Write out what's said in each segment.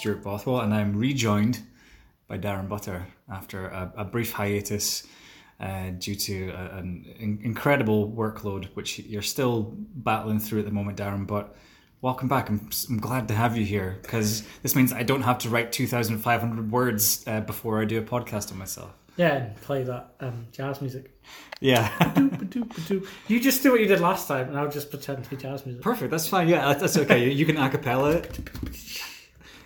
Stuart Bothwell, and I'm rejoined by Darren Butter after a, a brief hiatus uh, due to a, an in- incredible workload, which you're still battling through at the moment, Darren. But welcome back. I'm, I'm glad to have you here because this means I don't have to write 2,500 words uh, before I do a podcast on myself. Yeah, and play that um, jazz music. Yeah. You just do what you did last time, and I'll just pretend to be jazz music. Perfect. That's fine. Yeah, that's okay. You, you can acapella it.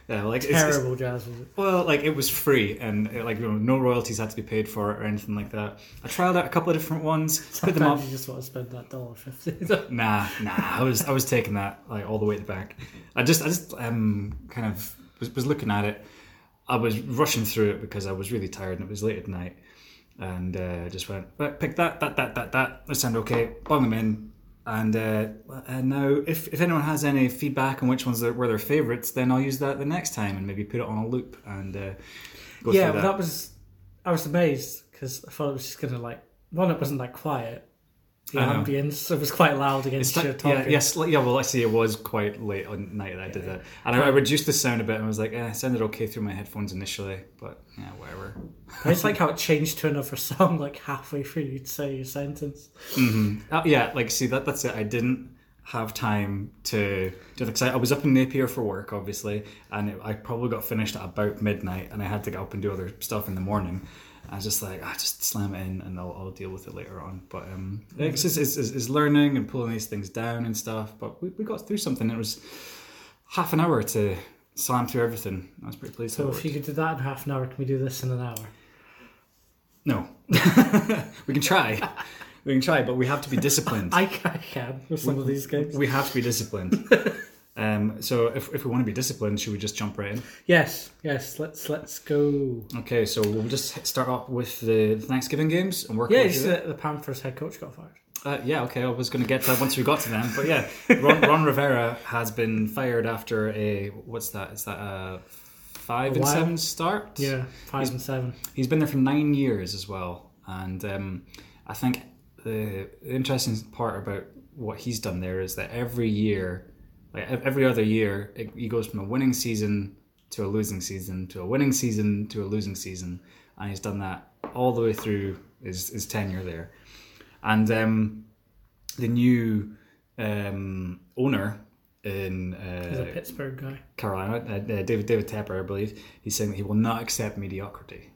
Yeah, like it's- it's, Terrible jazz music. Well, like it was free and uh, like you know, no royalties had to be paid for it or anything like that. I tried out a couple of different ones, put them up. Sometimes you just want to spend that dollar fifty. Nah, nah, I was I was taking that like all the way to the back. I just I just um kind of was, was looking at it. I was rushing through it because I was really tired and it was late at night, and uh, just went right, pick that that that that that. That sound okay. Bung them in. And, uh, and now, if, if anyone has any feedback on which ones are, were their favourites, then I'll use that the next time and maybe put it on a loop and uh, go yeah, through well, that was. I was amazed because I thought it was just gonna like one. It wasn't that quiet. The I know. it was quite loud against It's your yeah, yes, yeah. Well, actually, it was quite late on night that I did that, and I, I reduced the sound a bit. and I was like, eh, it sounded okay through my headphones initially, but yeah, whatever. But it's like how it changed to another song like halfway through you'd say your sentence. Uh, yeah, like see that that's it. I didn't have time to do because I, I was up in Napier for work, obviously, and it, I probably got finished at about midnight, and I had to get up and do other stuff in the morning. I was just like, ah, just slam it in, and I'll, I'll deal with it later on. But um, it's just it's, it's, learning and pulling these things down and stuff. But we, we got through something. It was half an hour to slam through everything. I was pretty pleased. So if you could do that in half an hour, can we do this in an hour? No, we can try. We can try, but we have to be disciplined. I, I can with some of these games. We have to be disciplined. um, so if, if we want to be disciplined, should we just jump right in? Yes, yes. Let's let's go. Okay, so we'll just start off with the Thanksgiving games and work. Yeah, it's the, the Panthers head coach got fired. Uh, yeah, okay. I was going to get to that once we got to them, but yeah, Ron, Ron Rivera has been fired after a what's that? Is that a five A and while. seven start? Yeah, five and seven. He's been there for nine years as well, and um, I think the interesting part about what he's done there is that every year, like every other year, it, he goes from a winning season to a losing season to a winning season to a losing season, and he's done that all the way through his, his tenure there. And um, the new um, owner in He's a uh, Pittsburgh guy. Carolina, uh, uh, David David Tepper, I believe, he's saying that he will not accept mediocrity.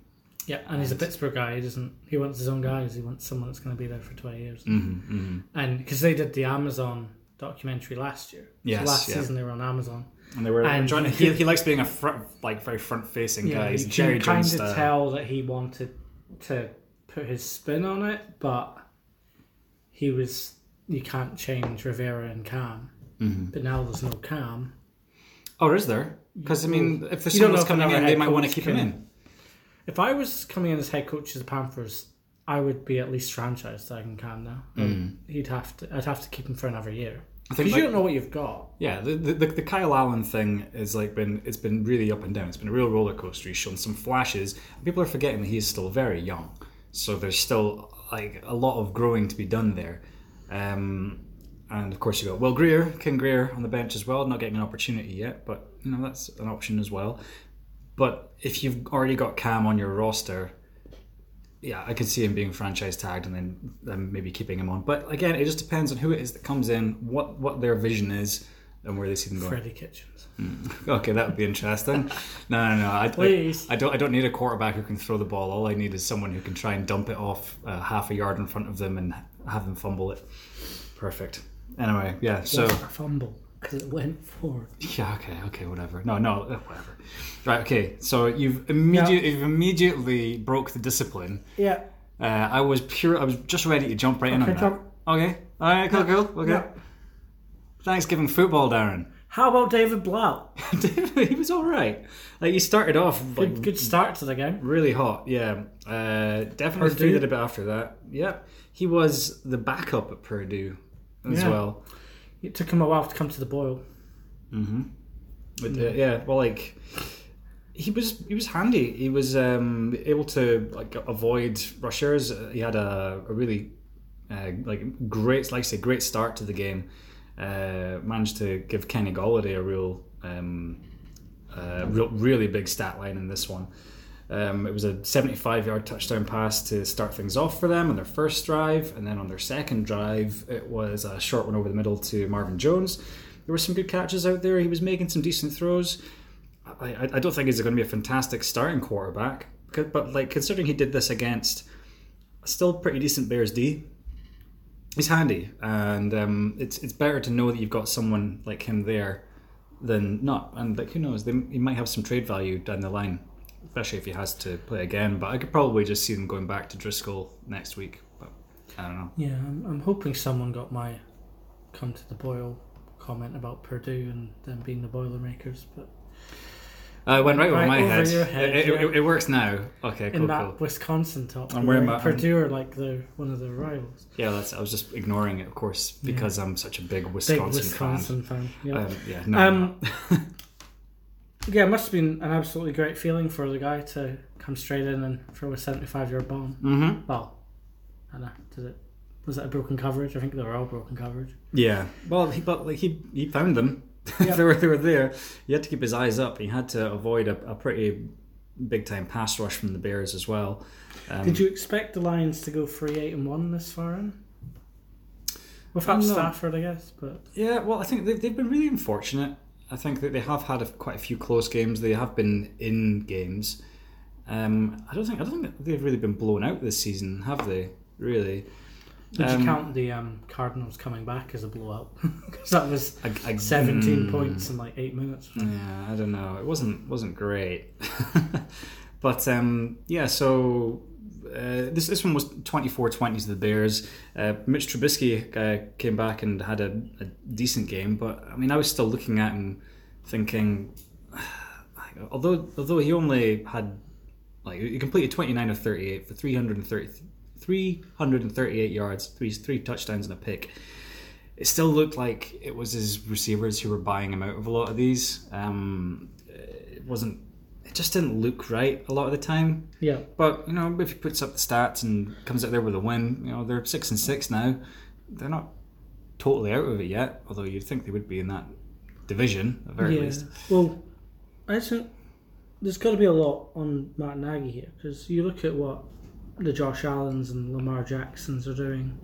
Yeah, and he's a Pittsburgh guy. He doesn't. He wants his own guys. He wants someone that's going to be there for twenty years. Mm-hmm, And because they did the Amazon documentary last year. Yes, so last yeah. season they were on Amazon. And they were And trying to. He, he likes being a front, like very front facing Yeah, guy. He's you Jerry can kind Jones of tell that he wanted to put his spin on it, but he was. You can't change Rivera and Cam. Mm-hmm. But now there's no Cam. Oh, is there? Because I mean, if there's don't someone know that's if coming in, they might want to keep him in. If I was coming in as head coach of the Panthers, I would be at least franchised tagging Cam now. Um, He'd have to. I'd have to keep him for another year I think because like- you don't know what you've got. Yeah, the, the the Kyle Allen thing is like been it's been really up and down. It's been a real roller coaster. He's shown some flashes. And people are forgetting that he's still very young, so there's still like a lot of growing to be done there. Um, and of course you got Will Grier, King Grier on the bench as well, not getting an opportunity yet, but you know that's an option as well. But if you've already got Cam on your roster, yeah, I could see him being franchise tagged and then, maybe keeping him on. But again, it just depends on who it is that comes in, what what their vision is, and where they see them going. Freddie Kitchens. Okay, that would be interesting. no, no, no. I, I, Please. I don't. I don't need a quarterback who can throw the ball. All I need is someone who can try and dump it off uh, half a yard in front of them and have them fumble it. Perfect. Anyway, yeah. So a fumble because it went for. yeah, okay, okay, whatever. No, no, uh, whatever. Right, okay. So you've immediately you've immediately broke the discipline. Yeah. Uh, I was pure. I was just ready to jump right in on Okay, that. Okay. All right. Cool. Cool. Okay. Yeah. Thanksgiving football, Darren. How about David Blough? he was all right. Like he started off like Good, good start to the game. really hot. Yeah. Uh, definitely Purdue. faded a bit after that. Yep. He was the backup at Purdue as Yeah. well. It took him a while to come to the boil. But, uh, yeah. Well, like he was he was handy. He was um, able to like avoid rushers. Uh, He had a, a really uh, like great, like I say, great start to the game. Uh, managed to give Kenny Golladay a real um, uh, real, really big stat line in this one. Um, it was a 75 yard touchdown pass to start things off for them on their first drive, and then on their second drive, it was a short one over the middle to Marvin Jones. There were some good catches out there. He was making some decent throws. I, I, don't think he's going to be a fantastic starting quarterback, but like considering he did this against still pretty decent Bears D, he's handy, and um, it's it's better to know that you've got someone like him there than not. And like who knows, they, he might have some trade value down the line, especially if he has to play again. But I could probably just see them going back to Driskel next week. But I don't know. Yeah, I'm, I'm hoping someone got my come to the boil comment about Purdue and them being the Boilermakers, but Uh, it went right, over my over head. your head, it, it- yeah. it works now. Okay, cool. in that cool. Wisconsin top, I'm wearing my- Purdue are like the one of the rivals. Yeah, that's. I was just ignoring it, of course, because I'm such a big Big Wisconsin, Wisconsin fan. fan. Yeah. Um, yeah, no, Um, yeah, it must have been an absolutely great feeling for the guy to come straight in and throw a 75 yard bomb. Mm-hmm. Well, I don't know. Did it? Was it a broken coverage? I think they were all broken coverage. Yeah. Well, he, but like he he found them. Yeah. they were they were there. He had to keep his eyes up. He had to avoid a, a pretty big time pass rush from the Bears as well. Um, Did you expect the Lions to go three eight and one this far in? Without Stafford, I guess, but Yeah. Well, I think they've, they've been really unfortunate. I think that they have had a, quite a few close games. They have been in games. Um, I don't think I don't think they've really been blown out this season, have they? Really? did Um, you count the um, Cardinals coming back as a blowout? Because that was I, I, 17 mm. points in like eight minutes. Yeah, I don't know. It wasn't wasn't great, but um, yeah. So uh, this this one was 24-20 to the Bears. Uh, Mitch Trubisky uh, came back and had a, a decent game, but I mean, I was still looking at him, thinking, although although he only had like he completed twenty nine of thirty eight for 330, 338 yards, three three touchdowns and a pick it still looked like it was his receivers who were buying him out of a lot of these. Um, it wasn't. It just didn't look right a lot of the time. Yeah, But you know, if he puts up the stats and comes out there with a win, you know they're six and six now. They're not totally out of it yet, although you'd think they would be in that division at the very yeah. least. Well, I think there's got to be a lot on Matt Nagy here because you look at what the Josh Allens and Lamar Jacksons are doing,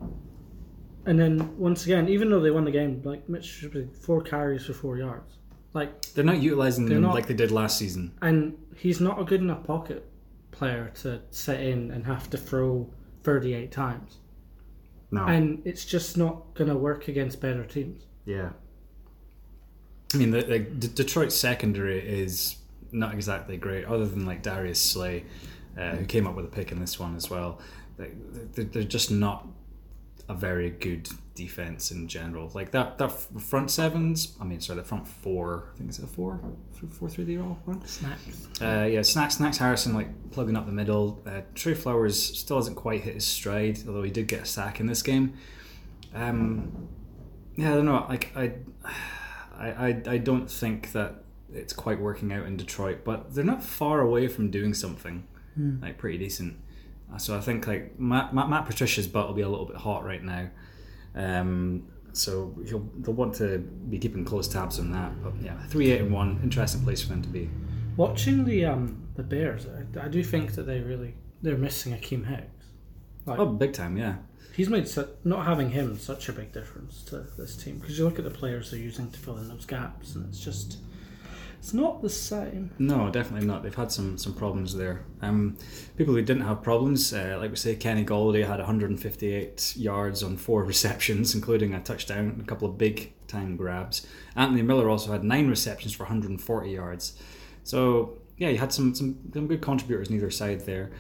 and then once again, even though they won the game, like Mitch should be four carries for four yards, like, They're not utilizing They're them not- like they did last season. and he's not a good enough pocket player to sit in and have to throw 38 times, No. and it's just not going to work against better teams. Yeah. I mean, the, the D- Detroit secondary is not exactly great, other than like Darius Slay, uh, who came up with a pick in this one as well. They, they- they're just not a very good defense in general. Like that, that front sevens. I mean, sorry, the front four. I think it's a four, four. They all run. Snacks. Uh, yeah, Snacks, Snacks Harrison like plugging up the middle. Uh, Trey Flowers still hasn't quite hit his stride, although he did get a sack in this game. Um, yeah, I don't know. Like I, I, I, I don't think that it's quite working out in Detroit, but they're not far away from doing something like pretty decent. So I think like Matt, Matt, Matt Patricia's butt will be a little bit hot right now. Um, so he'll, they'll want to be keeping close tabs on that. But yeah, three eight and one, interesting place for them to be. Watching the um the Bears, I, I do think that they really they're missing Akiem Hicks. Like, Oh, big time, yeah. He's made su- not having him such a big difference to this team because you look at the players they're using to fill in those gaps, and it's just it's not the same. No, definitely not. They've had some some problems there. Um, people who didn't have problems, uh, like we say, Kenny Golladay had 158 yards on four receptions, including a touchdown and a couple of big time grabs. Anthony Miller also had nine receptions for 140 yards. So yeah, you had some some, some good contributors on either side there.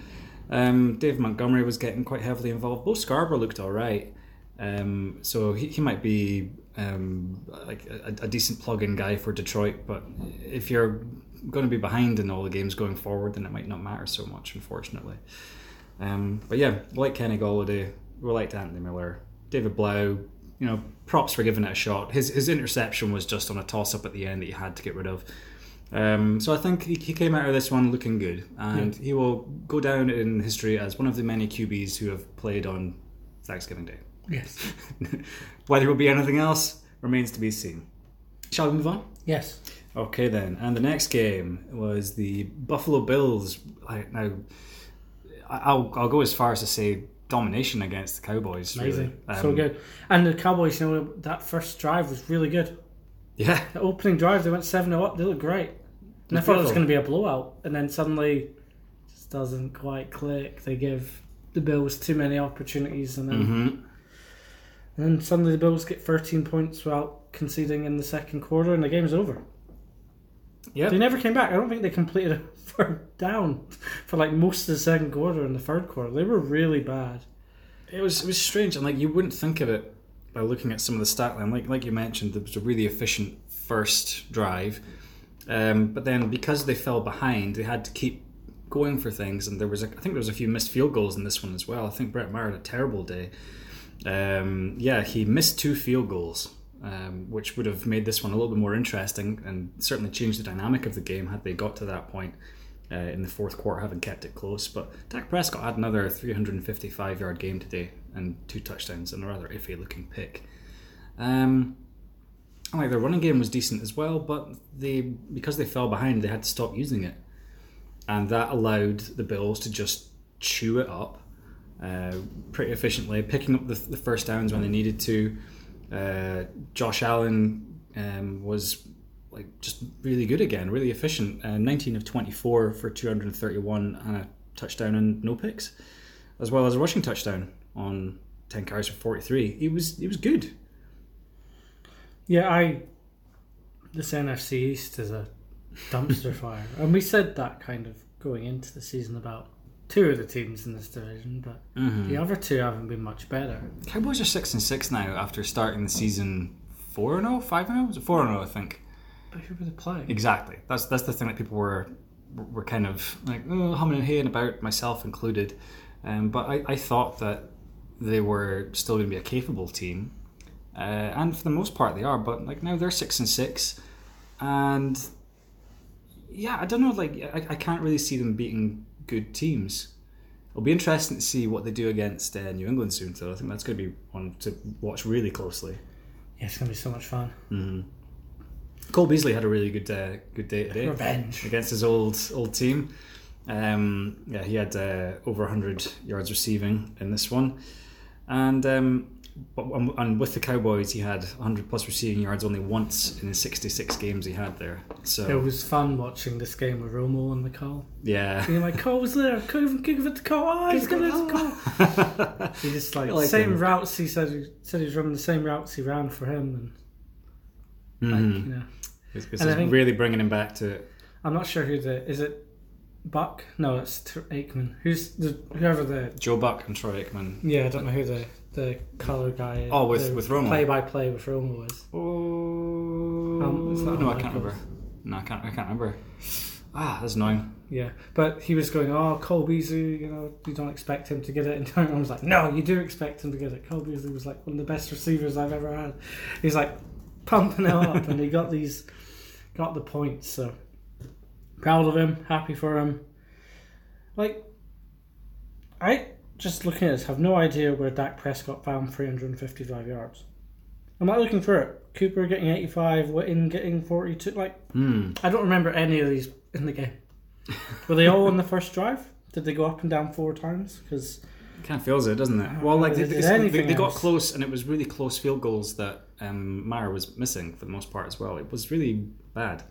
Um, Dave Montgomery was getting quite heavily involved. Bo Scarbrough looked all right. Um, so he, he might be um, like a, a decent plug-in guy for Detroit, but if you're going to be behind in all the games going forward, then it might not matter so much, unfortunately. Um, but yeah, like Kenny Golladay, we liked Anthony Miller, David Blough. You know, props for giving it a shot. His his interception was just on a toss-up at the end that you had to get rid of. Um, so I think he, he came out of this one looking good, and he will go down in history as one of the many QBs who have played on Thanksgiving Day. Yes. Whether it will be anything else remains to be seen. Shall we move on? Yes. Okay, then. And the next game was the Buffalo Bills. I, now, I'll, I'll go as far as to say domination against the Cowboys. really. Amazing. so Um, good. And the Cowboys, you know, that first drive was really good. Yeah. The opening drive, they went 7 0 up. They looked great. And I thought it was going to be a blowout. And then suddenly, it just doesn't quite click. They give the Bills too many opportunities. And then, hmm and then suddenly the Bills get 13 points without conceding in the second quarter, and the game's over. Yeah, They never came back. I don't think they completed a third down for like most of the second quarter and the third quarter. They were really bad. It was it was strange, and like you wouldn't think of it by looking at some of the stat line. Like like you mentioned, it was a really efficient first drive, um, but then because they fell behind, they had to keep going for things, and there was a, I think there was a few missed field goals in this one as well. I think Brett Maher had a terrible day. Um, yeah, he missed two field goals, um, which would have made this one a little bit more interesting and certainly changed the dynamic of the game had they got to that point uh, in the fourth quarter, having kept it close. But Dak Prescott had another 355 yard game today and two touchdowns and a rather iffy looking pick. Um, like their running game was decent as well, but they because they fell behind, they had to stop using it, and that allowed the Bills to just chew it up uh, pretty efficiently, picking up the, the first downs when they needed to. Uh, Josh Allen um, was like just really good again, really efficient. Uh, 19 of 24 for 231 and a touchdown and no picks, as well as a rushing touchdown on 10 carries for 43. He was he was good. Yeah, I. This NFC East is a dumpster fire, and we said that kind of going into the season about two of the teams in this division, but the other two haven't been much better. Cowboys are six and six now after starting the season four and 0, 5 and 0, was it four and 0, I think. But who were they playing? Exactly. That's that's the thing that people were were kind of like oh, humming and haying about, myself included. Um, but I, I thought that they were still going to be a capable team, uh, and for the most part they are. But like now they're six and six, and yeah, I don't know. Like I, I can't really see them beating good teams. It'll be interesting to see what they do against uh, New England soon. So I think that's going to be one to watch really closely. Yeah, it's gonna be so much fun. Cole Beasley had a really good uh, good day today. Revenge. against his old old team. Um, yeah, he had uh, over 100 yards receiving in this one, and um, and with the Cowboys, he had 100 plus receiving yards only once in the 66 games he had there. So it was fun watching this game with Romo on the call. yeah, Being like, Cole was there, couldn't even give it the call. Oh, he's gonna hit call. He just like, like same him. routes. He said he said he was running the same routes he ran for him, and like, Mhm. you know, it's, it's think- really bringing him back to It. I'm not sure who the is it. Buck? No, it's Aikman. Who's the whoever the Joe Buck and Troy Aikman. yeah? I don't know who the the color guy. Oh, with- the with Romo. Play by play with Romo is. Oh Um, it's not no, I can't remember. No, I can't. I can't remember. Ah, that's annoying. Yeah, but he was going, oh, Cole Beasley, you know, you don't expect him to get it. And I was like, no, you do expect him to get it. Cole Beasley was like one of the best receivers I've ever had. He's like pumping it up, and he got these, got the points. So proud of him, happy for him. Like, I just looking at this, have no idea where Dak Prescott found 355 yards. I'm not looking for it. Cooper getting 85, Witten getting 42. Like, Hmm. I don't remember any of these in the game. Were they all on the first drive? Did they go up and down four times? Because Kind of feels it, doesn't it? Well, like they, they, they, they got close, and it was really close field goals that um, Meyer was missing for the most part as well. It was really bad.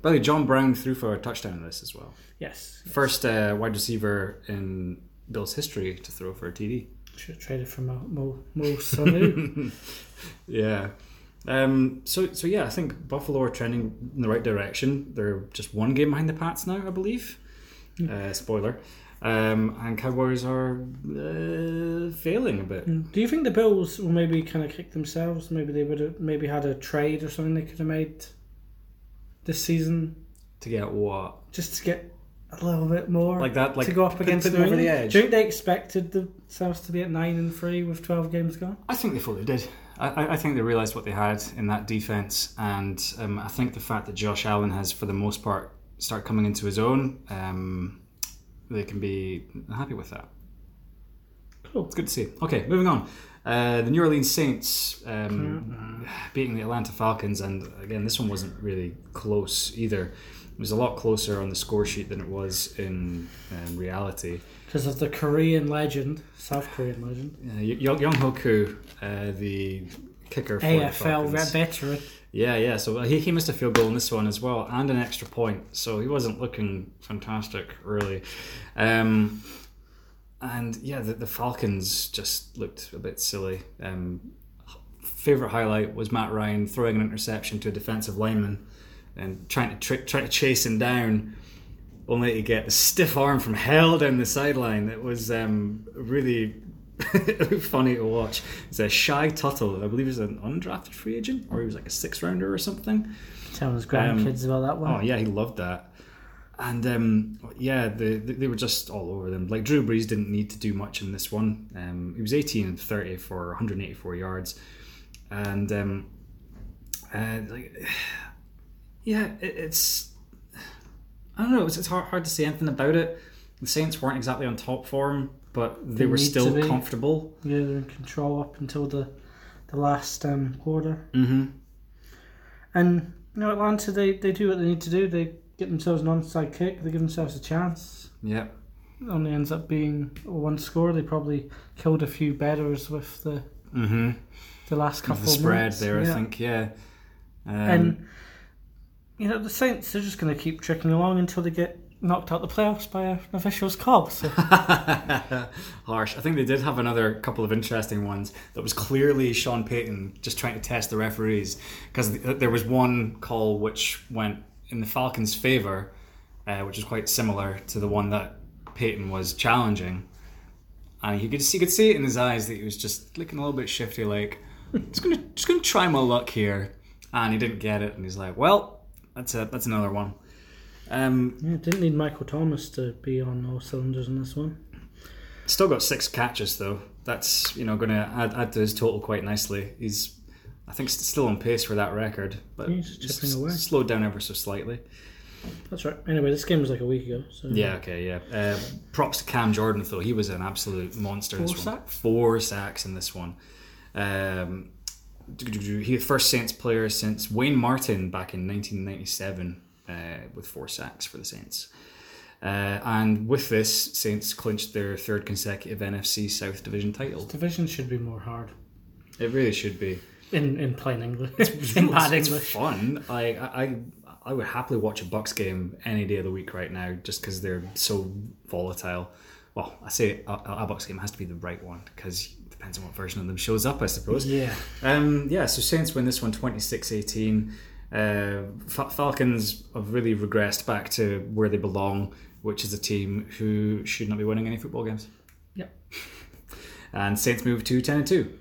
By the way, John Brown threw for a touchdown in this as well. yes, First uh, wide receiver in Bill's history to throw for a TD. should have traded for Mo Mo, Mo Sanu. Yeah. Um, so, so yeah, I think Buffalo are trending in the right direction. They're just one game behind the Pats now, I believe. Uh, spoiler. Um, and Cowboys are uh, failing a bit. Do you think the Bills will maybe kind of kick themselves? Maybe they would have maybe had a trade or something they could have made this season To get what? just to get a little bit more Like that, like to go up against put them over the edge. Do you think they expected themselves to be at nine and three with twelve games gone? I think they fully did. I, I- think they realised what they had in that defence, and um, I think the fact that Josh Allen has, for the most part, started coming into his own, um, they can be happy with that. Cool. It's good to see. Okay, moving on. Uh, the New Orleans Saints um, beating the Atlanta Falcons, and again, this one wasn't really close either. It was a lot closer on the score sheet than it was in um, reality. Because of the Korean legend, South Korean legend, Uh, Young Younghoe Koo, uh, the kicker for the AFL Falcons. veteran. Yeah, yeah. So he, he missed a field goal in this one as well, and an extra point. So he wasn't looking fantastic, really. Um, and yeah, the, the Falcons just looked a bit silly. Um, favorite highlight was Matt Ryan throwing an interception to a defensive lineman and trying to trick, trying to chase him down, only to get a stiff arm from hell down the sideline. It was um, really funny to watch. It's a Shy Tuttle, I believe he's an undrafted free agent, or he was like a six rounder or something. Tell his grandkids about that one. Oh yeah, he loved that. And um, yeah, the, the, they were just all over them. Like Drew Brees didn't need to do much in this one. Um, he was 18 and 30 for 184 yards, and um, uh, like, yeah, it, it's I don't know. It's, it's hard, hard to say anything about it. The Saints weren't exactly on top form, but they Didn't were still comfortable. Yeah, they're in control up until the the last um, quarter. Mm-hmm. And you know, Atlanta, they, they do what they need to do. They get themselves an onside kick. They give themselves a chance. Yeah. It only ends up being one score. They probably killed a few betters with the Mm-hmm. the last couple The of spread minutes. there, I Yeah. think. Yeah. Um, And you know, the Saints they're just going to keep tricking along until they get knocked out the playoffs by an official's call. So Harsh. I think they did have another couple of interesting ones that was clearly Sean Payton just trying to test the referees because there was one call which went in the Falcons' favor, uh, which is quite similar to the one that Payton was challenging, and you could see, could see it in his eyes that he was just looking a little bit shifty, like just gonna just gonna try my luck here, and he didn't get it, and he's like, well, that's a that's another one. Um, yeah, didn't need Michael Thomas to be on all cylinders in this one. Still got six catches though. That's you know going to add, add to his total quite nicely. He's I think still on pace for that record, but He's just away. slowed down ever so slightly. That's right. Anyway, this game was like a week ago. So Yeah, okay, yeah. Uh, props to Cam Jordan though. He was an absolute monster. in this Four one. sacks? Four sacks in this one. Um, he the first Saints player since Wayne Martin back in 1997 uh, with four sacks for the Saints. Uh, and with this, Saints clinched their third consecutive NFC South Division title. division should be more hard It really should be. in in plain English. It's, in bad it's English. fun. I, I, I would happily watch a Bucks game any day of the week right now, just because they're so volatile. Well, I say a, a Bucks game has to be the right one because depends on what version of them shows up, I suppose. Yeah. Um, yeah, so Saints win this one 26-18. Uh, Falcons have really regressed back to where they belong, which is a team who should not be winning any football games. Yep. And Saints move to 10 and 2.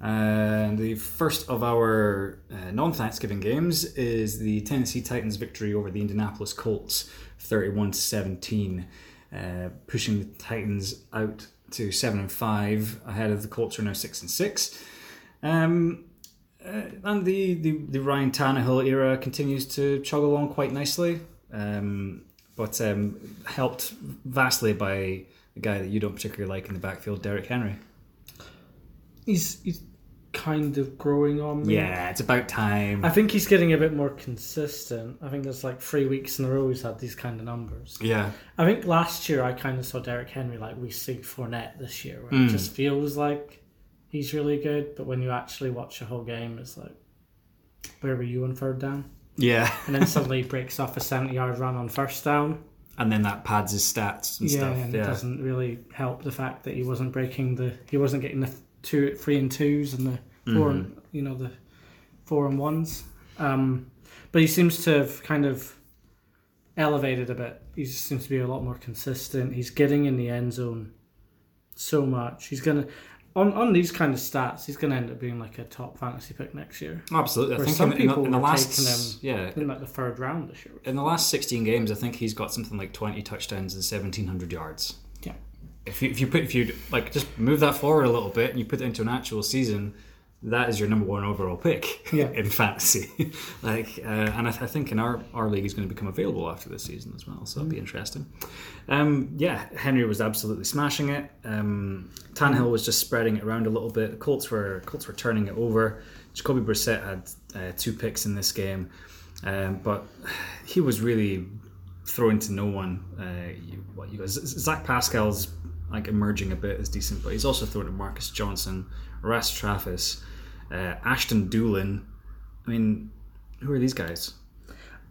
And the first of our uh, non Thanksgiving games is the Tennessee Titans victory over the Indianapolis Colts, 31 17, uh, pushing the Titans out to 7 and 5, ahead of the Colts, who are now 6 and 6. Um, uh, and the, the, the Ryan Tannehill era continues to chug along quite nicely, um, but um, helped vastly by a guy that you don't particularly like in the backfield, Derrick Henry. He's he's kind of growing on me. Yeah, it's about time. I think he's getting a bit more consistent. I think there's like three weeks in a row he's had these kind of numbers. yeah, I think last year I kind of saw Derrick Henry like we see Fournette this year, where Mm. it just feels like he's really good, but when you actually watch a whole game, it's like, where were you on third down? yeah, And then suddenly he breaks off a 70 yard run on first down. and then that pads his stats and yeah, stuff. and yeah, it doesn't really help the fact that he wasn't breaking the, he wasn't getting the two, three and twos and the 4 Mm-hmm. and, you know, the four and ones. Um, but he seems to have kind of elevated a bit. He just seems to be a lot more consistent. He's getting in the end zone so much. He's gonna on on these kind of stats. He's gonna end up being like a top fantasy pick next year. absolutely. I Where think some in, in the, in the last taking yeah In like the third round this year. in the last 16 games, I think he's got something like 20 touchdowns and 1700 yards. If you, if you put if you like just move that forward a little bit and you put it into an actual season, that is your number one overall pick Yeah. in fantasy. like, uh, and I, th- I think in our our league is going to become available after this season as well, so that'll be interesting. Um, yeah, Henry was absolutely smashing it. Um, Tannehill was just spreading it around a little bit. The Colts were Colts were turning it over. Jacoby Brissett had uh, two picks in this game, um, but he was really throwing to no one. Uh, you, what you guys, Zach Pascal's like emerging a bit as decent, but he's also thrown to Marcus Johnson, Ross Travis, uh, Ashton Dulin. I mean, who are these guys?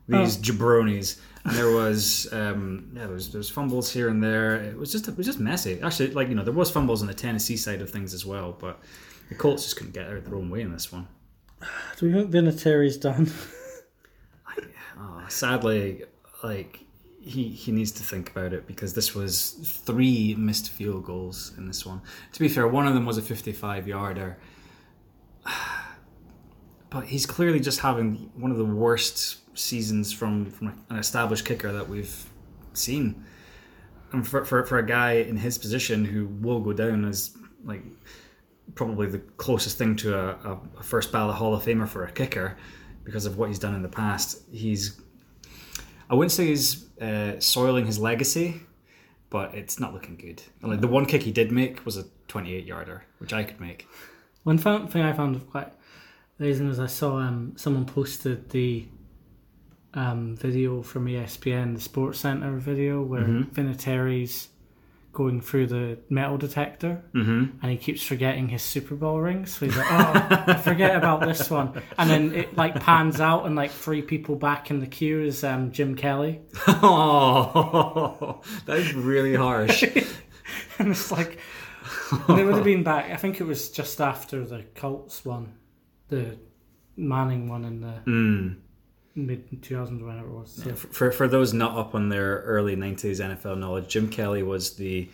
These jabronis. And there was um, yeah, there was there's fumbles here and there. It was just it was just messy. Actually, like you know, there was fumbles on the Tennessee side of things as well, but the Colts just couldn't get out their own way in this one. Do we think Vinatieri's done? Oh, sadly, like he he needs to think about it because this was three missed field goals in this one. To be fair, one of them was a 55 yarder, but he's clearly just having one of the worst seasons from from an established kicker that we've seen. And for, for, for a guy in his position who will go down as like probably the closest thing to a, a, first ballot Hall of Famer for a kicker because of what he's done in the past. He's, I wouldn't say he's uh, soiling his legacy, but it's not looking good. And, Like the one kick he did make was a 28 yarder, which I could make. One thing I found quite amazing was I saw um, someone posted the um, video from ESPN, the Sports Center video, where Vinatieri's going through the metal detector Mm-hmm. and he keeps forgetting his Super Bowl rings. So he's like, oh, I forget about this one. And then it like pans out and like three people back in the queue is um, Jim Kelly. Oh, that is really harsh. And it's like, and it would have been back, I think it was just after the Colts one, the Manning one and the Mm. Mid 2000s, whenever it was. So, For for those not up on their early '90s NFL knowledge, Jim Kelly was the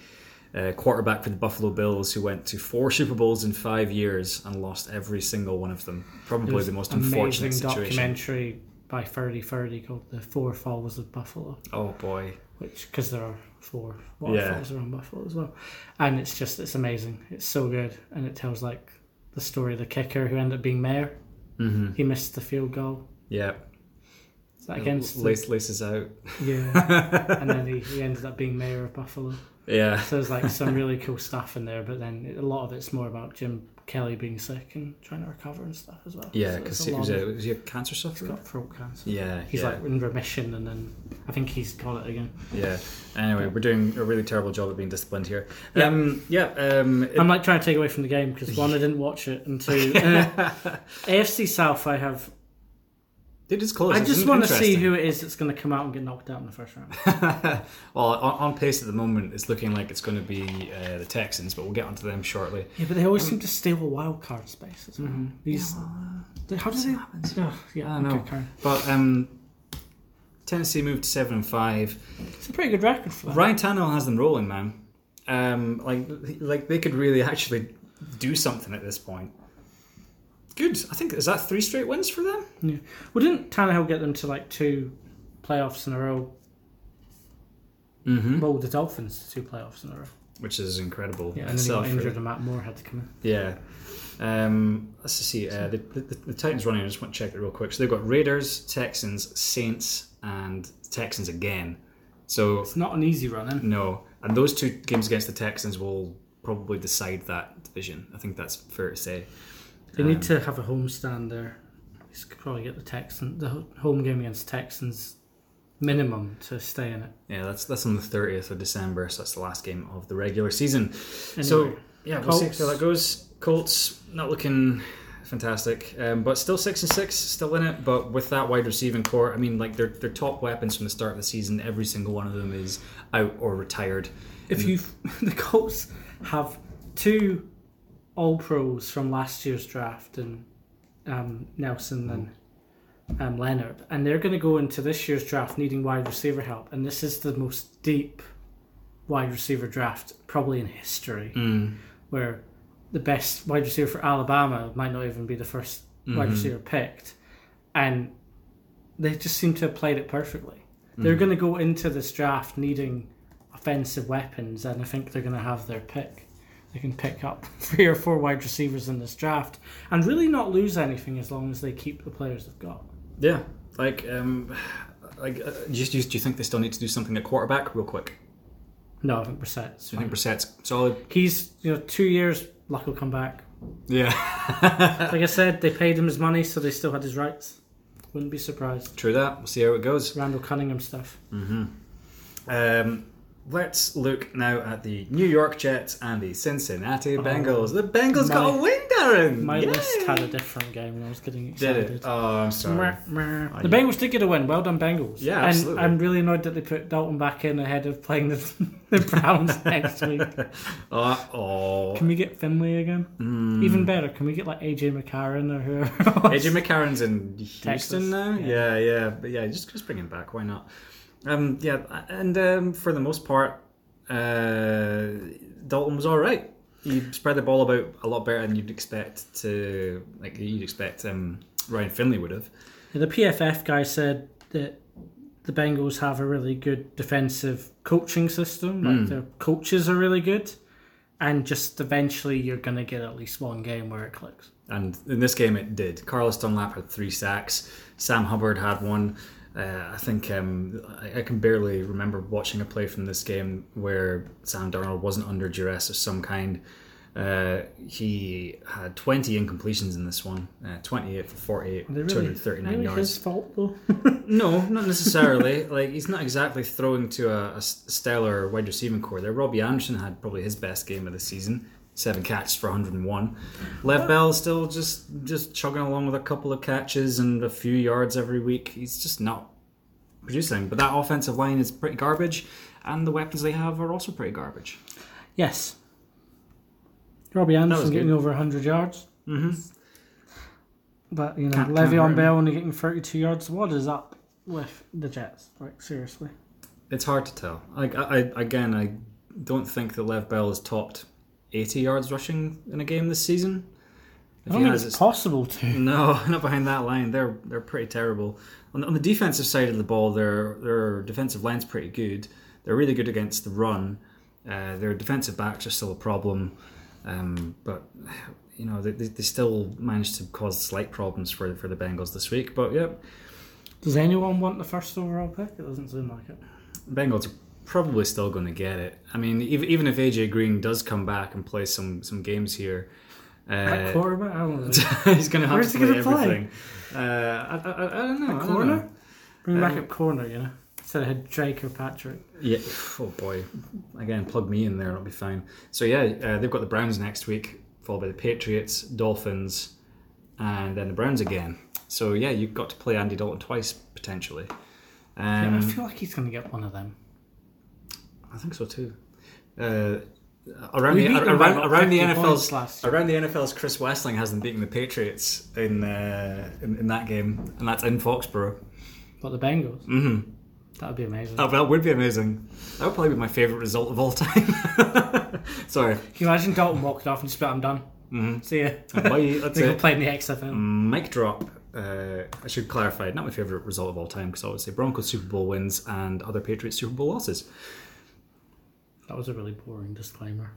uh, quarterback for the Buffalo Bills who went to four Super Bowls in five years and lost every single one of them. Probably the most unfortunate situation. documentary by 30 30 called The Four Falls of Buffalo. Oh boy. which because there are four Yeah. waterfalls around Buffalo as well, and it's just it's amazing. It's so good, and it tells like the story of the kicker who ended up being mayor. Mm-hmm. He missed the field goal. Yeah. Against Lace, laces out. yeah, and then he, he ended up being mayor of Buffalo. Yeah. So there's like some really cool stuff in there, but then a lot of it's more about Jim Kelly being sick and trying to recover and stuff as well. Yeah, because it's he was a, was he a cancer he's sufferer? got throat cancer. Yeah, He's yeah, like in remission, and then I think he's got it again. yeah. Anyway, we're doing a really terrible job of being disciplined here. Yeah. Um, yeah. Um, it- I'm like trying to take away from the game because one, I didn't watch it, and two, uh, AFC South, I have. It is close. I It's just want to see who it is that's going to come out and get knocked out in the first round. well, on, on pace at the moment, it's looking like it's going to be uh, the Texans, but we'll get onto them shortly. Yeah, but they always seem to steal a wild card space as well. These, they- how do they? Oh, yeah, I know. okay, Karen. But um, Tennessee moved to seven and five. It's a pretty good record for that. Ryan Tannehill has them rolling, man. Um, like, like they could really actually do something at this point. Good. I think is that three straight wins for them. Yeah. Well, didn't Tannehill get them to like two playoffs in a row? Mm-hmm. Well, the Dolphins two playoffs in a row. Which is incredible. Yeah, and then he got injured, really. and Matt Moore had to come in. Yeah. Um, let's just see. Uh, the, the, the Titans running. I just want to check it real quick. So they've got Raiders, Texans, Saints, and Texans again. So It's not an easy run, in. no, and those two games against the Texans will probably decide that division. I think that's fair to say. They Um, need to have a home stand there. Could probably get the Texans, the home game against Texans, minimum to stay in it. Yeah, that's that's on the thirtieth of December, so that's the last game of the regular season. So Anyway, yeah, we'll see how that goes. Colts not looking fantastic, um, but still six and six, still in it. But with that wide receiving core, I mean, like their their top weapons from the start of the season, every single one of them is out or retired. if you the Colts have two All Pros from last year's draft and um, Nelson and um, Leonard, and they're going to go into this year's draft needing wide receiver help, and this is the most deep wide receiver draft probably in history, Mm. where the best wide receiver for Alabama might not even be the 1st wide Mhm. receiver picked, and they just seem to have played it perfectly. They're going to go into this draft needing offensive weapons, and I think they're going to have their pick. They can pick up three or four wide receivers in this draft and really not lose anything as long as they keep the players they've got. Yeah, like um, like uh, just, just do you think they still need to do something at quarterback real quick? No, I think Brissett's Do you think. Brissett's solid? He's you know two years. Luck will come back. Yeah, Like I said, they paid him his money, so they still had his rights. Wouldn't be surprised. true that. We'll see how it goes. Randall Cunningham stuff. Mhm. Um, let's look now at the New York Jets and the Cincinnati Bengals. The Bengals got a My- win, Darren. My Yay! list had a different game, and I was getting Did excited. it? Oh, I'm sorry. Meh. The Bengals did get a win. Well done, Bengals. Yeah, and absolutely. I'm really annoyed that they put Dalton back in ahead of playing the, the Browns next week. Oh, oh. Can we get Finley again? Hmm. Even better, can we get like AJ McCarron or whoever? AJ McCarron's in Houston Texas, now. yeah. Yeah. yeah, but yeah, just just bring him back. Why not? Um, yeah, and um, for the most part, uh, Dalton was all right. He spread the ball about a lot better than you'd expect to, like you'd expect um, Ryan Finley would have. The PFF guy said that the Bengals have a really good defensive coaching system. Like Hmm. their coaches are really good, and just eventually you're gonna get at least one game where it clicks. And in this game, it did. Carlos Dunlap had three sacks. Sam Hubbard had one. Uh, I think um, I, I can barely remember watching a play from this game where Sam Darnold wasn't under duress of some kind. Uh, he had 20 incompletions in this one, uh, 28 for 48, Are they really, 239 really yards. his fault though. No, not necessarily. like he's not exactly throwing to a, a stellar wide receiving core. There, Robbie Anderson had probably his best game of the season, seven catches for 101. Lev Bell still just just chugging along with a couple of catches and a few yards every week. He's just not producing. But that offensive line is pretty garbage, and the weapons they have are also pretty garbage. yes. Robbie Anderson getting over 100 yards. Mm-hmm. But, you know, Can't- can't Le'Veon. Bell only getting 32 yards. What is up with the Jets? Like, seriously. It's hard to tell. Like I, I again, I don't think that Lev Bell has topped 80 yards rushing in a game this season. I If don't think has, it's it's possible to. No, not behind that line. They're they're pretty terrible. On the, on the defensive side of the ball, their their defensive line's pretty good. They're really good against the run. Uh, their defensive backs are still a problem, um, but you know they, they, they still managed to cause slight problems for for the Bengals this week. But yep. Does anyone want the first overall pick? It doesn't seem like it. Bengals are probably still going to get it. I mean, even even if AJ Green does come back and play some some games here. At Uh, quarterback? I don't know. he's going to have Where's to he play gonna play? Uh, I, I, I, I don't know. I don't corner? know. Bring him back Um, at corner, you know? Instead of Drake or Patrick. Yeah. Oh boy. Again, plug me in there. It'll be fine. So yeah, uh, they've got the Browns next week, followed by the Patriots, Dolphins, and then the Browns again. So yeah, you've got to play Andy Dalton twice potentially. Yeah, I Um, feel like he's going to get one of them. I think so too. Uh, around We the around, around the 50 NFL's around the NFL's Chris Wesseling hasn't beaten the Patriots in uh, in, in that game, and that's in Foxborough. But the Bengals, hmm that would be amazing. Oh, that would be amazing. That would probably be my favorite result of all time. Sorry. Can you imagine Dalton walking off and just be like, I'm done. Mhm. See ya. Bye. That's they go it. play in the XFL. Mic drop. Uh, I should clarify, not my favorite result of all time because I would say Broncos Super Bowl wins and other Patriots Super Bowl losses. That was a really boring disclaimer.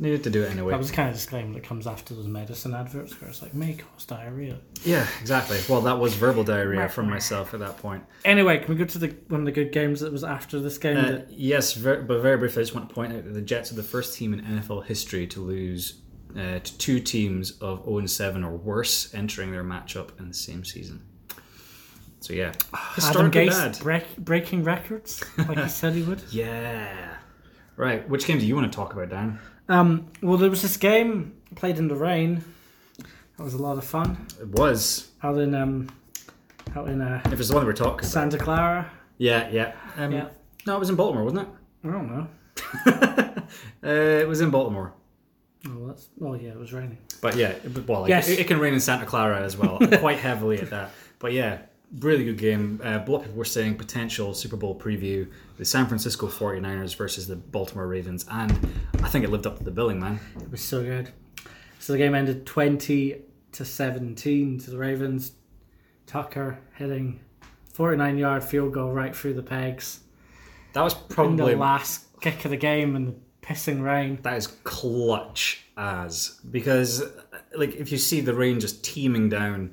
Needed to do it anyway. That was the kind of disclaimer that comes after those medicine adverts where it's like, may cause diarrhea. yeah, exactly. Well, that was verbal diarrhea from myself at that point. Anyway, can we go to the one of the good games that was after this game? Uh, that, yes, ver- but very briefly, I just want to point out that the Jets are the first team in NFL history to lose uh, to two teams of 0 7 or worse entering their matchup in the same season. So yeah, Adam Gase break, breaking records, like he said he would. Yeah. Right. Which game do you want to talk about, Dan? Um, well, there was this game played in the rain. That was a lot of fun. It was. Out in um, out in uh, If it's the one that we're talking about. Santa Clara. Yeah, yeah. Um, Yeah. No, it was in Baltimore, wasn't it? I don't know. it? uh, it was in Baltimore. Oh, that's oh yeah, it was raining. But yeah, it- well, like, Yes. it, it can rain in Santa Clara as well, quite heavily at that. But yeah, really good game. Uh, a lot of people were saying potential Super Bowl preview: the San Francisco 49ers versus the Baltimore Ravens, and I think it lived up to the billing, man. It was so good. So the game ended twenty to seventeen to the Ravens. Tucker hitting forty-nine yard field goal right through the pegs. That was in probably the last kick of the game, and the pissing rain. That is clutch as because like if you see the rain just teeming down,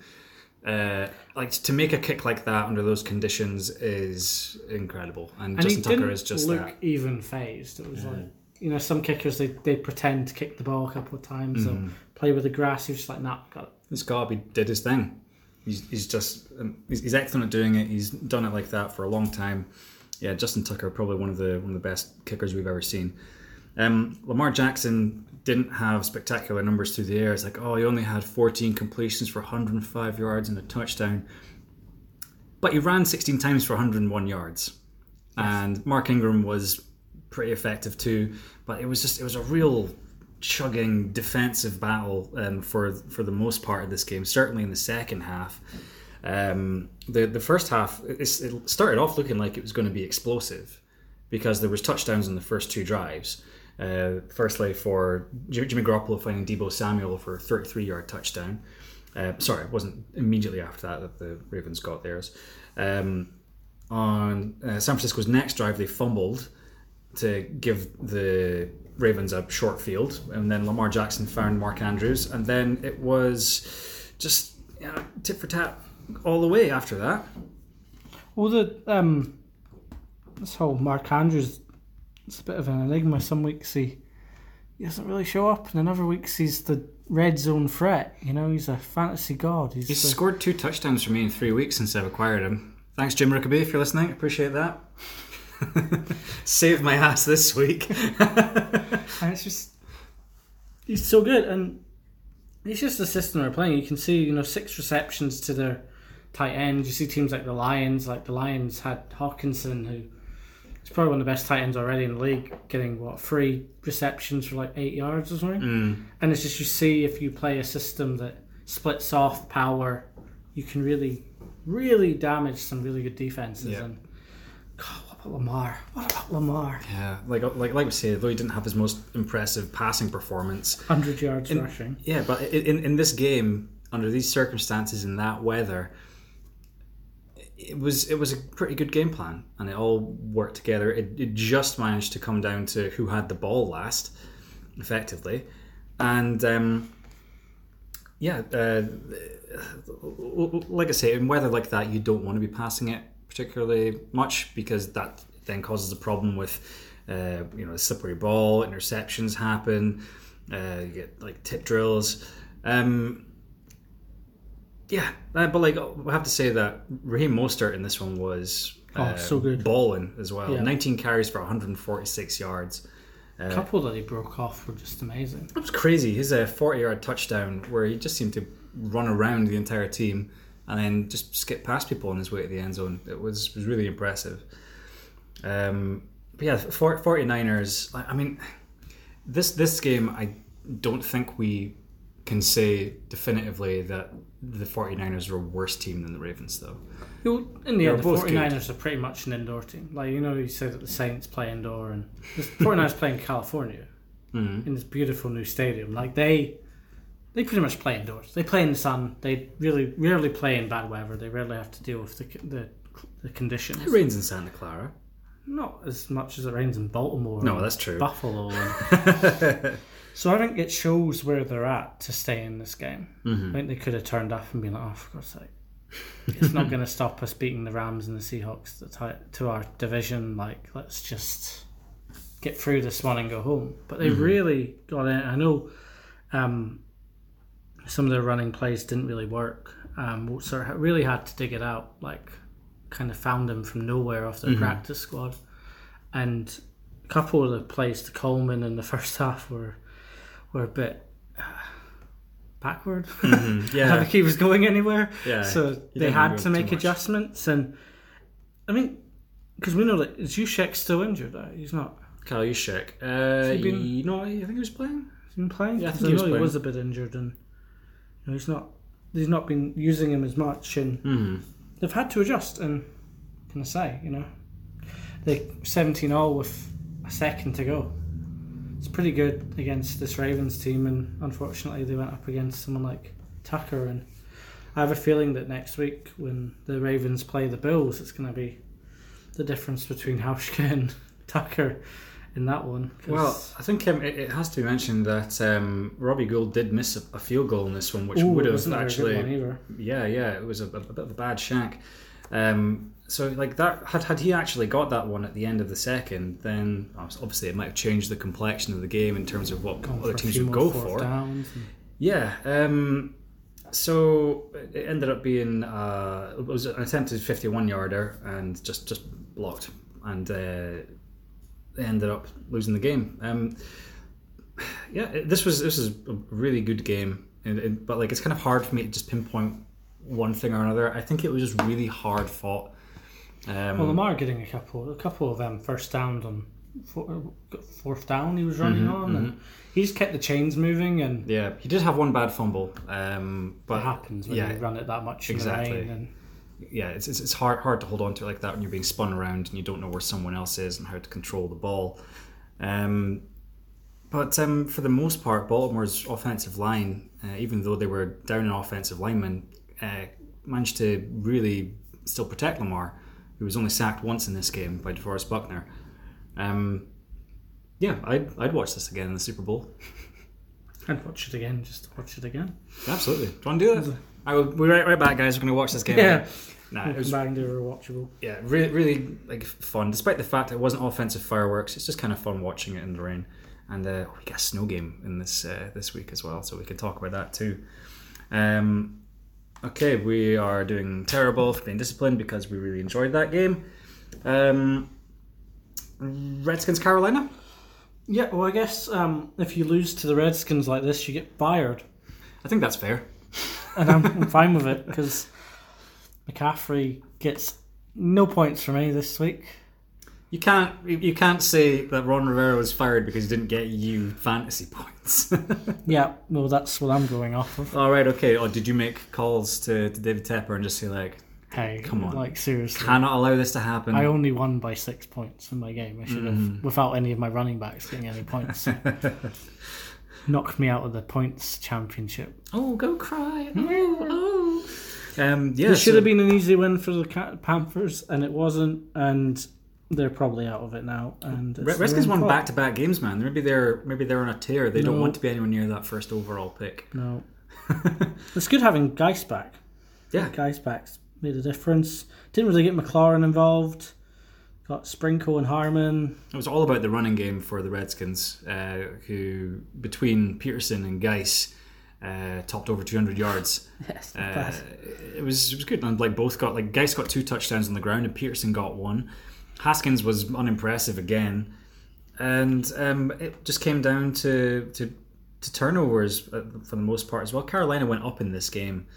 uh, like to make a kick like that under those conditions is incredible. And, And Justin Tucker is just look that. even phased. It was like you know some kickers they they pretend to kick the ball a couple of times. Mm-hmm. They'll play with the grass. He was just like, nah, got it. He's got be did his thing. He's, he's just um, he's, he's excellent at doing it. He's done it like that for a long time. Yeah, Justin Tucker probably one of the one of the best kickers we've ever seen. Um, Lamar Jackson didn't have spectacular numbers through the air. It's like oh, he only had 14 completions for 105 yards and a touchdown, but he ran 16 times for 101 yards. And Mark Ingram was pretty effective too. But it was just it was a real chugging defensive battle um, for for the most part of this game. Certainly in the second half. Um, the the first half it started off looking like it was going to be explosive because there was touchdowns in the first two drives. Uh, firstly, for Jimmy Garoppolo finding Deebo Samuel for a 33 yard touchdown. Uh, sorry, it wasn't immediately after that that the Ravens got theirs. Um, on uh, San Francisco's next drive, they fumbled to give the Ravens a short field, and then Lamar Jackson found Mark Andrews, and then it was just you know, for tat all the way after that. Well, the um, this whole Mark Andrews, it's a bit of an enigma. Some weeks he he doesn't really show up, and then other weeks he's the red zone threat. You know, he's a fantasy god. He's, He's the- scored two touchdowns for me in three weeks since I've acquired him. Thanks, Jim Rickaby, if you're listening. Appreciate that. Saved my ass this week. and it's just he's so good, and it's just the system they're playing. You can see, you know, six receptions to their tight end. You see teams like the Lions, like the Lions had Hockenson, who is probably one of the best tight ends already in the league, getting what three receptions for like eight yards or something. Mm. And it's just you see if you play a system that splits off power, you can really, really damage some really good defenses. Yeah. And God, what about Lamar? What about Lamar? yeah, like uh, like like we say, though he didn't have his most impressive passing performance, Hundred yards rushing. Yeah, but in in this game, under these circumstances in that weather, it was it was a pretty good game plan, and it all worked together. It, it just managed to come down to who had the ball last, effectively, and um, yeah, uh, like I say, in weather like that, you don't want to be passing it particularly much because that then causes a problem with uh, you know the slippery ball, interceptions happen, uh, you get like tip drills. Um, yeah, uh, but like I have to say that Raheem Mostert in this one was uh, Oh, so good. balling as well. Yeah. 19 carries for 146 yards. A couple that he broke off were just amazing. It was crazy. His uh, 40 yard touchdown where he just seemed to run around the entire team and then just skip past people on his way to the end zone. It was was really impressive. Um, but yeah, for, 49ers, I I mean, this this game, I don't think we can say definitively that the 49ers are a worse team than the Ravens, though. You- In the They're end, the 49ers are pretty much an indoor team. Like, you know, you say that the Saints play indoor, and the 49ers play in California Mhm. in this beautiful new stadium. Like, they they pretty much play indoors. They play in the sun. They really rarely play in bad weather. They rarely have to deal with the, the, the conditions. It rains in Santa Clara. Not as much as it rains in Baltimore. No, that's true. Buffalo. And... so I think it shows where they're at to stay in this game. Mm-hmm. I think they could have turned up and been like, "Oh, for God's sake." it's not going to stop us beating the Rams and the Seahawks to, our division. Like, let's just get through this one and go home. But they really got in. I know um, some of their running plays didn't really work. Um, so really had to dig it out. Like, kind of found them from nowhere off their practice squad. And a couple of the plays to Coleman in the first half were were a bit uh, backward. Mm-hmm. Yeah, think he was going anywhere. yeah. So they had to make adjustments, and I mean, because we know that is Juszczyk still injured? He's not. Kyle Juszczyk. Uh, he been- you know, I think he was playing. He's been playing. Yeah, I think he was he was a bit injured, and you know, he's not. He's not been using him as much, and Mm-hmm. they've had to adjust. And can I say? You know, they seventeen all with a second to go. It's pretty good against this Ravens team, and unfortunately, they went up against someone like Tucker. And I have a feeling that next week, when the Ravens play the Bills, it's going to be the difference between Hauschka and Tucker in that one. Well, I think um, it, it has to be mentioned that um, Robbie Gould did miss a, a field goal in this one, which Ooh, would have wasn't a very good actually, yeah, yeah, it was a, a bit of a bad shank. Um, so, like that, had had he actually got that one at the end of the second, then obviously it might have changed the complexion of the game in terms of what Going other teams would go for. and- Yeah. Um, so it ended up being uh, it was an attempted 51 yarder and just just blocked, and uh, they ended up losing the game. Um, yeah, this was this is a really good game, and, and- but like it's kind of hard for me to just pinpoint one thing or another. I think it was just really hard fought. Um, Well, Lamar getting a couple, a couple of them first downs on four, fourth down. He was running Mm-hmm, on, and he just kept the chains moving, and yeah, he did have one bad fumble, um, but it happens when yeah, you run it that much in exactly. And yeah, it's, it's, it's hard hard to hold on to it like that when you're being spun around and you don't know where someone else is and how to control the ball. Um, but um, for the most part, Baltimore's offensive line, uh, even though they were down an offensive lineman, uh, managed to really still protect Lamar, who was only sacked once in this game by DeForest Buckner. Um, yeah, I'd, I'd watch this again in the Super Bowl. I'd watch it again, just watch it again. Absolutely. Do you want to do that? I will, we'll be right, right back, guys. We're going to watch this game. Yeah. again. Nah, it was back rewatchable. yeah, really, really like fun. Despite the fact it wasn't offensive fireworks, it's just kind of fun watching it in the rain. And uh, we got a snow game in this uh, this week as well, so we can talk about that too. Um, okay, we are doing terrible for being disciplined because we really enjoyed that game. Um, Redskins, Carolina. Yeah, well, I guess um, if you lose to the Redskins like this, you get fired, I think that's fair. and I'm, I'm fine with it because McCaffrey gets no points for me this week. You can't you- can't say that Ron Rivera was fired because he didn't get you fantasy points. Yeah, well, that's what I'm going off of. All right, okay. Or did you make calls to, to David Tepper and just say like, Hey, Come on. like seriously. cannot allow this to happen? I only won by six points in my game. I should have, Mm-hmm. without any of my running backs getting any points, knocked me out of the points championship. oh, go cry! Oh, oh. Um, yeah, This should so- have been an easy win for the Panthers, and it wasn't. And they're probably out of it now. And it's Re- their Redskins won back to back games, man. Maybe they're maybe they're on a tear. They don't want to be anywhere near that first overall pick. No, it's good having Guice back. Yeah, Guice back's made a difference. Didn't really get McLaurin involved. Got Sprinkle and Harmon. it was all about the running game for the Redskins, uh, who between Peterson and Guice uh, topped over 200 yards. Yes, Uh, it was it was good, and like both got like Guice got two touchdowns on the ground, and Peterson got one. Haskins was unimpressive again, and um, it just came down to to, to turnovers uh, for the most part as well. Carolina went up in this game.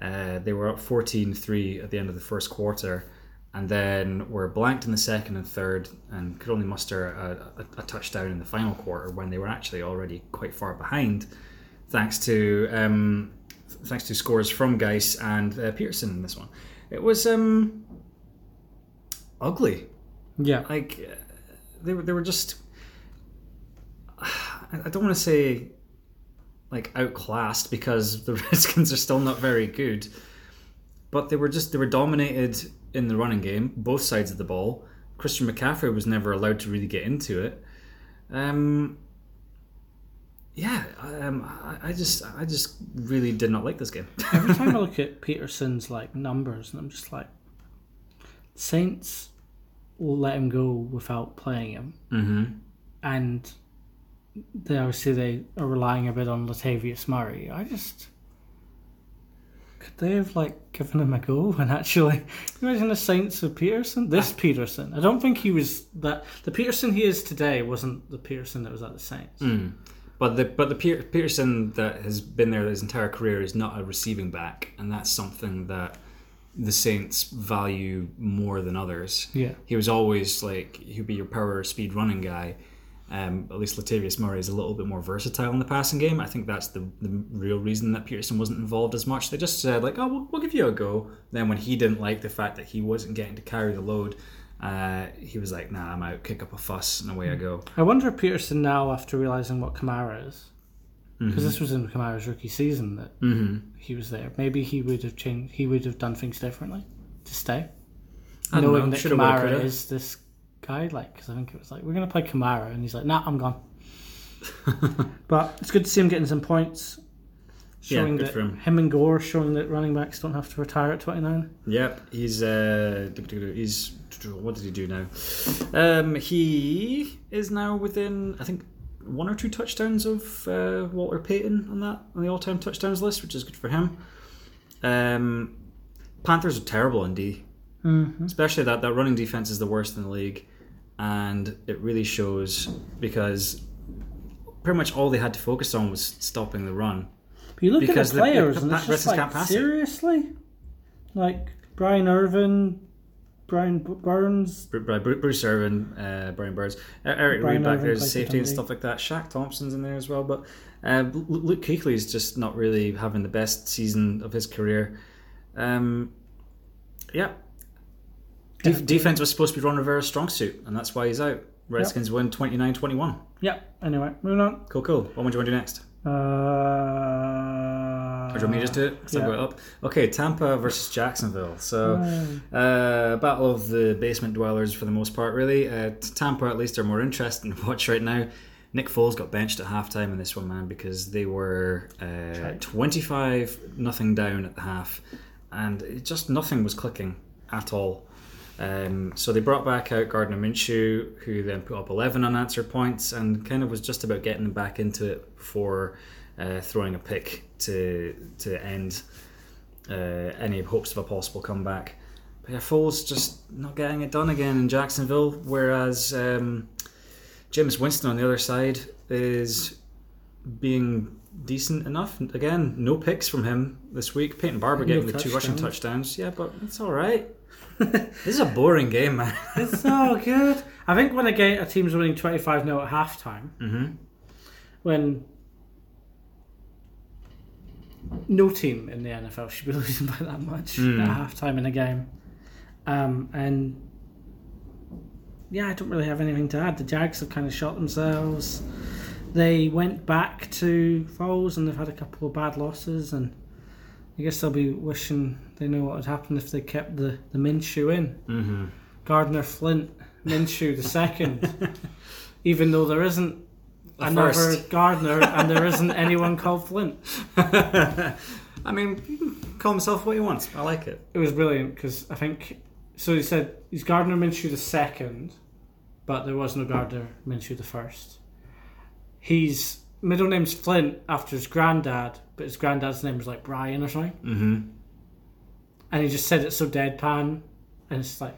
Uh, they were up 14-3 at the end of the first quarter, and then were blanked in the second and third, and could only muster a, a, a touchdown in the final quarter when they were actually already quite far behind, thanks to um, thanks to scores from Guice and uh, Peterson in this one. It was um, ugly. Yeah. Like uh, they were they were just. I don't want to say like outclassed because the Redskins are still not very good, but they were just they were dominated in the running game, both sides of the ball. Christian McCaffrey was never allowed to really get into it. Um, yeah, um, I, I just I just really did not like this game. Every time I look at Peterson's like numbers, and I'm just like, Saints let him go without playing him, mm-hmm. and they obviously they are relying a bit on Latavius Murray. I just could they have like given him a go and actually imagine the Saints of Peterson? This Peterson, I don't think he was that. The Peterson he is today wasn't the Peterson that was at the Saints. Mm. But the but the Peter, Peterson that has been there his entire career is not a receiving back, and that's something that the Saints value more than others. Yeah. He was always like he'd be your power speed running guy. Um, at least Latavius Murray is a little bit more versatile in the passing game. I think that's the, the real reason that Peterson wasn't involved as much. They just said like, "Oh, we'll, we'll give you a go." Then when he didn't like the fact that he wasn't getting to carry the load, uh, he was like, "Nah, I'm out. Kick up a fuss, and away I go." I wonder if Peterson now, after realizing what Kamara is, because this was in Kamara's rookie season that Mm-hmm. he was there, maybe he would have changed. He would have done things differently to stay, knowing know. that Shoulda, Kamara is this guy? Like, because I think it was like we're gonna play Kamara, and he's like, Nah, I'm gone. but it's good to see him getting some points, Yeah, showing good that for him. him and Gore showing that running backs don't have to retire at 29. Yep, he's uh, he's what did he do now? Um, he is now within I think one or two touchdowns of uh, Walter Payton on that on the all-time touchdowns list, which is good for him. Um, Panthers are terrible in D, Mm-hmm. especially that that running defense is the worst in the league, and it really shows because pretty much all they had to focus on was stopping the run. But you look at the- the players, the and it's just like pass it. seriously, like Brian Irvin, Brian Burns. Bru- Bru- Bru- Bruce Irvin, uh, Brian Burns, uh, Eric Brian Reid back there as a played for safety and stuff like that. Shaq Thompson's in there as well, but uh, Lu- Luke Kuechly's just not really having the best season of his career. Um, yeah. Def- defense was supposed to be Ron Rivera's strong suit, and that's why he's out. Redskins win 29-21. Yeah. Anyway, moving on. Cool, cool. What would you want to do next? Uh, Or do you want me just do it? I've yeah. got it up. Okay, Tampa versus Jacksonville. So, uh, battle of the basement dwellers for the most part, really. Uh, Tampa, at least, are more interesting to watch right now. Nick Foles got benched at halftime in this one, man, because they were uh, 25 nothing down at the half, and it just nothing was clicking at all. Um, so they brought back out Gardner Minshew, who then put up 11 unanswered points and kind of was just about getting them back into it before uh, throwing a pick to to end uh, any hopes of a possible comeback. But yeah, Foles just not getting it done again in Jacksonville, whereas um, Jameis Winston on the other side is being decent enough. Again, no picks from him this week. Peyton Barber No getting the two rushing touchdowns. Yeah, but it's all right. this is a boring game, man. It's so good. I think when a, game, a team's winning 25 0 at halftime, hmm when no team in the NFL should be losing by that much Mm. at halftime in a game. Um, and yeah, I don't really have anything to add. The Jags have kind of shot themselves. They went back to Foles and they've had a couple of bad losses, and I guess they'll be wishing they know what would happen if they kept the, the Minshew in. hmm Gardner Flint, Minshew the second, even though there isn't another first. Gardner and there isn't anyone called Flint. I mean, call himself what he wants. I like it. It was brilliant because I think so. He said he's Gardner Minshew the second, but there was no Gardner Minshew the first. His middle name's Flint after his granddad, but his granddad's name was like Brian or something, hmm and he just said it so deadpan, and it's like,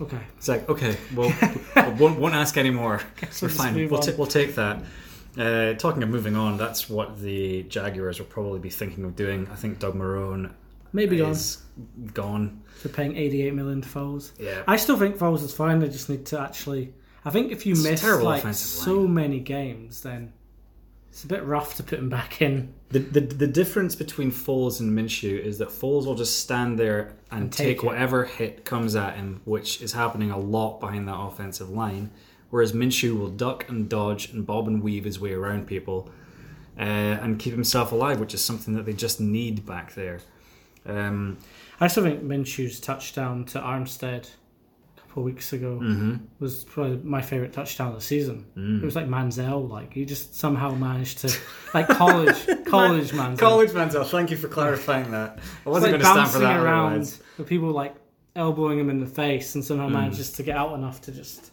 okay, It's like, okay, well, we won't, won't ask anymore. We're we'll fine. We'll, ta- we'll take that. Uh, talking of moving on, that's what the Jaguars will probably be thinking of doing. I think Doug Marrone maybe gone is gone. for paying eighty-eight million to Foles. Yeah. I still think Foles is fine. They just need to actually. I think if you It's miss like so line. many games, then it's a bit rough to put him back in. The, the, the difference between Foles and Minshew is that Foles will just stand there and, And take, take whatever hit comes at him, which is happening a lot behind that offensive line. Whereas Minshew will duck and dodge and bob and weave his way around people uh, and keep himself alive, which is something that they just need back there. Um, I still think Minshew's touchdown to Armstead couple of weeks ago mhm. was probably my favorite touchdown of the season. Mm. It was like Manziel, like he just somehow managed to, like college, college Manziel, College Manziel, thank you for clarifying that. I wasn't like going to stand for that around otherwise. with people like elbowing him in the face, and Mm. somehow manages to get out enough to just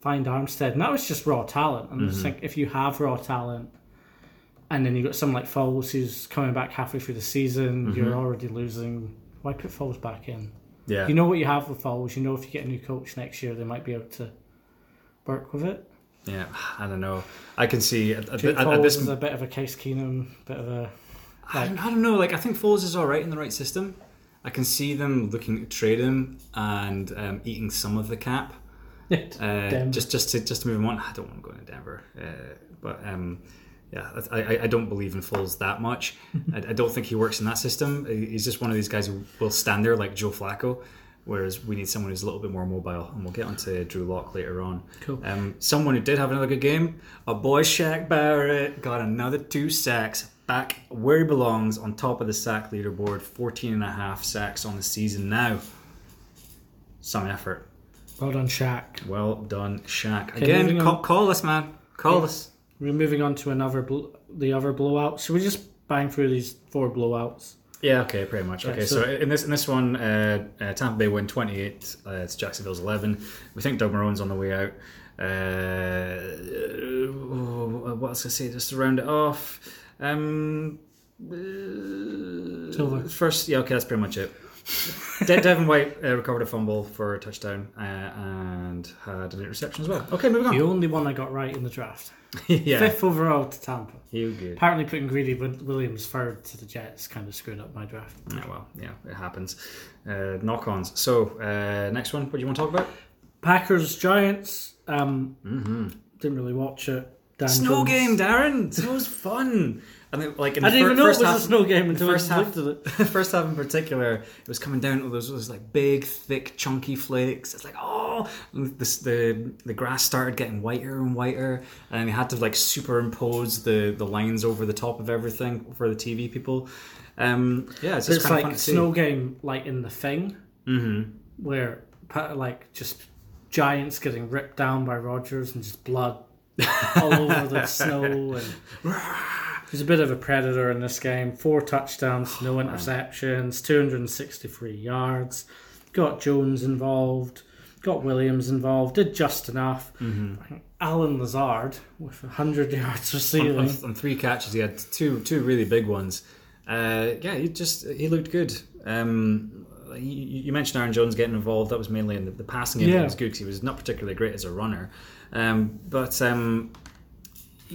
find Armstead, and that was just raw talent. And I Mm-hmm. just think if you have raw talent. And then you've got someone like Foles who's coming back halfway through the season. Mm-hmm. You're already losing. Why put Foles back in? Yeah. You know what you have with Foles. You know if you get a new coach next year, they might be able to work with it. yeah, I don't know. I can see at, at, Jake at, Foles at this is a bit of a Case Keenum, bit of a I don't, I don't know. Like I think Foles is all right in the right system. I can see them looking to trade him and um, eating some of the cap, uh, just just to just to move him on. I don't want to go into Denver, uh, but um, yeah, I, I, I don't believe in Foles that much. I, I don't think he works in that system. He's just one of these guys who will stand there like Joe Flacco. Whereas we need someone who's a little bit more mobile, and we'll get onto Drew Lock later on. Cool. Um, someone who did have another good game, a boy Shaq Barrett got another two sacks, back where he belongs on top of the sack leaderboard, 14 and a half sacks on the season now. Some effort. Well done, Shaq. Well done, Shaq. Again, call, call us, man. Call us. We're moving on to another bl- the other blowout. Should we just bang through these four blowouts? Yeah, okay, pretty much. Okay, Okay, so, so- in this in this one, uh, uh, Tampa Bay win twenty eight. Uh, it's Jacksonville's eleven. We think Doug Marrone's on the way out. Uh, uh, what else I say? Just to round it off. Um, uh. First, yeah, okay, that's pretty much it. De- Devin White uh, recovered a fumble for a touchdown uh, and had an interception as well. Okay, moving on. The only one I got right in the draft. yeah, Fifth overall to Tampa. you good. Apparently, putting Greedy Williams third to the Jets kind of screwed up my draft. Yeah, well, yeah, it happens. Uh, knock-ons. So, uh, next one. What do you want to talk about? Packers Giants. Um, Didn't really watch it. Dan Mm-hmm. Snow Jones- game, Darren. It was fun. And then, like in I didn't fir- even know it was half, a snow game until I first just half, looked at it. the first half in particular, it was coming down to those, those like big, thick, chunky flakes. It's like oh, this, the the grass started getting whiter and whiter, and you had to like superimpose the the lines over the top of everything for the TV people. Um, yeah, it's just It's kind of fun like snow game, like in the thing, Mm-hmm. where like just giants getting ripped down by Rodgers and just blood all over the snow. And he's a bit of a predator in this game. Four touchdowns, no interceptions, 263 yards. Got Jones involved. Got Williams involved. Did just enough. Allen Lazard with 100 yards receiving. on, on three catches. He had two two really big ones. Uh, yeah, he just he looked good. Um, you, you mentioned Aaron Jones getting involved. That was mainly in the, the passing game. Yeah. That was good because he was not particularly great as a runner. Um, but um,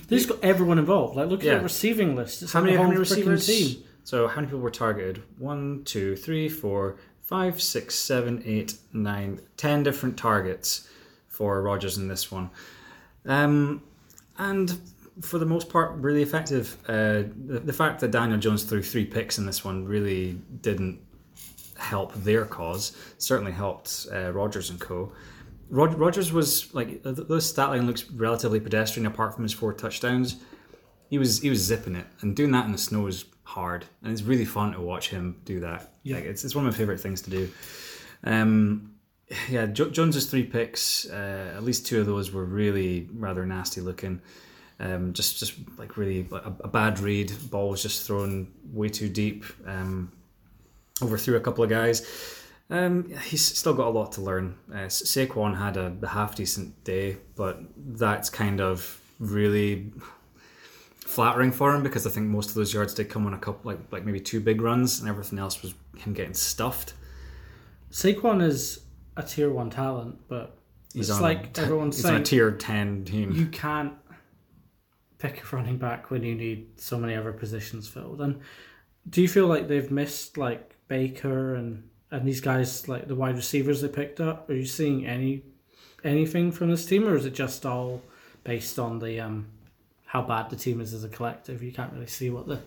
Just got everyone involved. Like, look at Yeah. the receiving list. It's how many how many receivers? Team. So how many people were targeted? One, two, three, four, five, six, seven, eight, nine, ten different targets for Rodgers in this one. Um, and for the most part, really effective. Uh, the, the fact that Daniel Jones threw three picks in this one really didn't help their cause. Certainly helped uh, Rodgers and Co. Rod- Rodgers was like th- this stat line looks relatively pedestrian apart from his four touchdowns. He was he was zipping it and doing that in the snow is hard and it's really fun to watch him do that. Yeah. Like, it's it's one of my favorite things to do. Um, yeah, jo- Jones's three picks, uh, at least two of those were really rather nasty looking. Um, just just like really like a, a bad read. Ball was just thrown way too deep. Um, overthrew a couple of guys. Um, he's still got a lot to learn. Uh, Saquon had a, half decent day, but that's kind of really flattering for him because I think most of those yards did come on a couple, like like maybe two big runs, and everything else was him getting stuffed. Saquon is a tier one talent, but He's it's like a, everyone's he's on a tier ten team. you can't pick a running back when you need so many other positions filled. And do you feel like they've missed like Baker and and these guys like the wide receivers they picked up? Are you seeing any anything from this team, or is it just all based on the um how bad the team is as a collective? You can't really see what the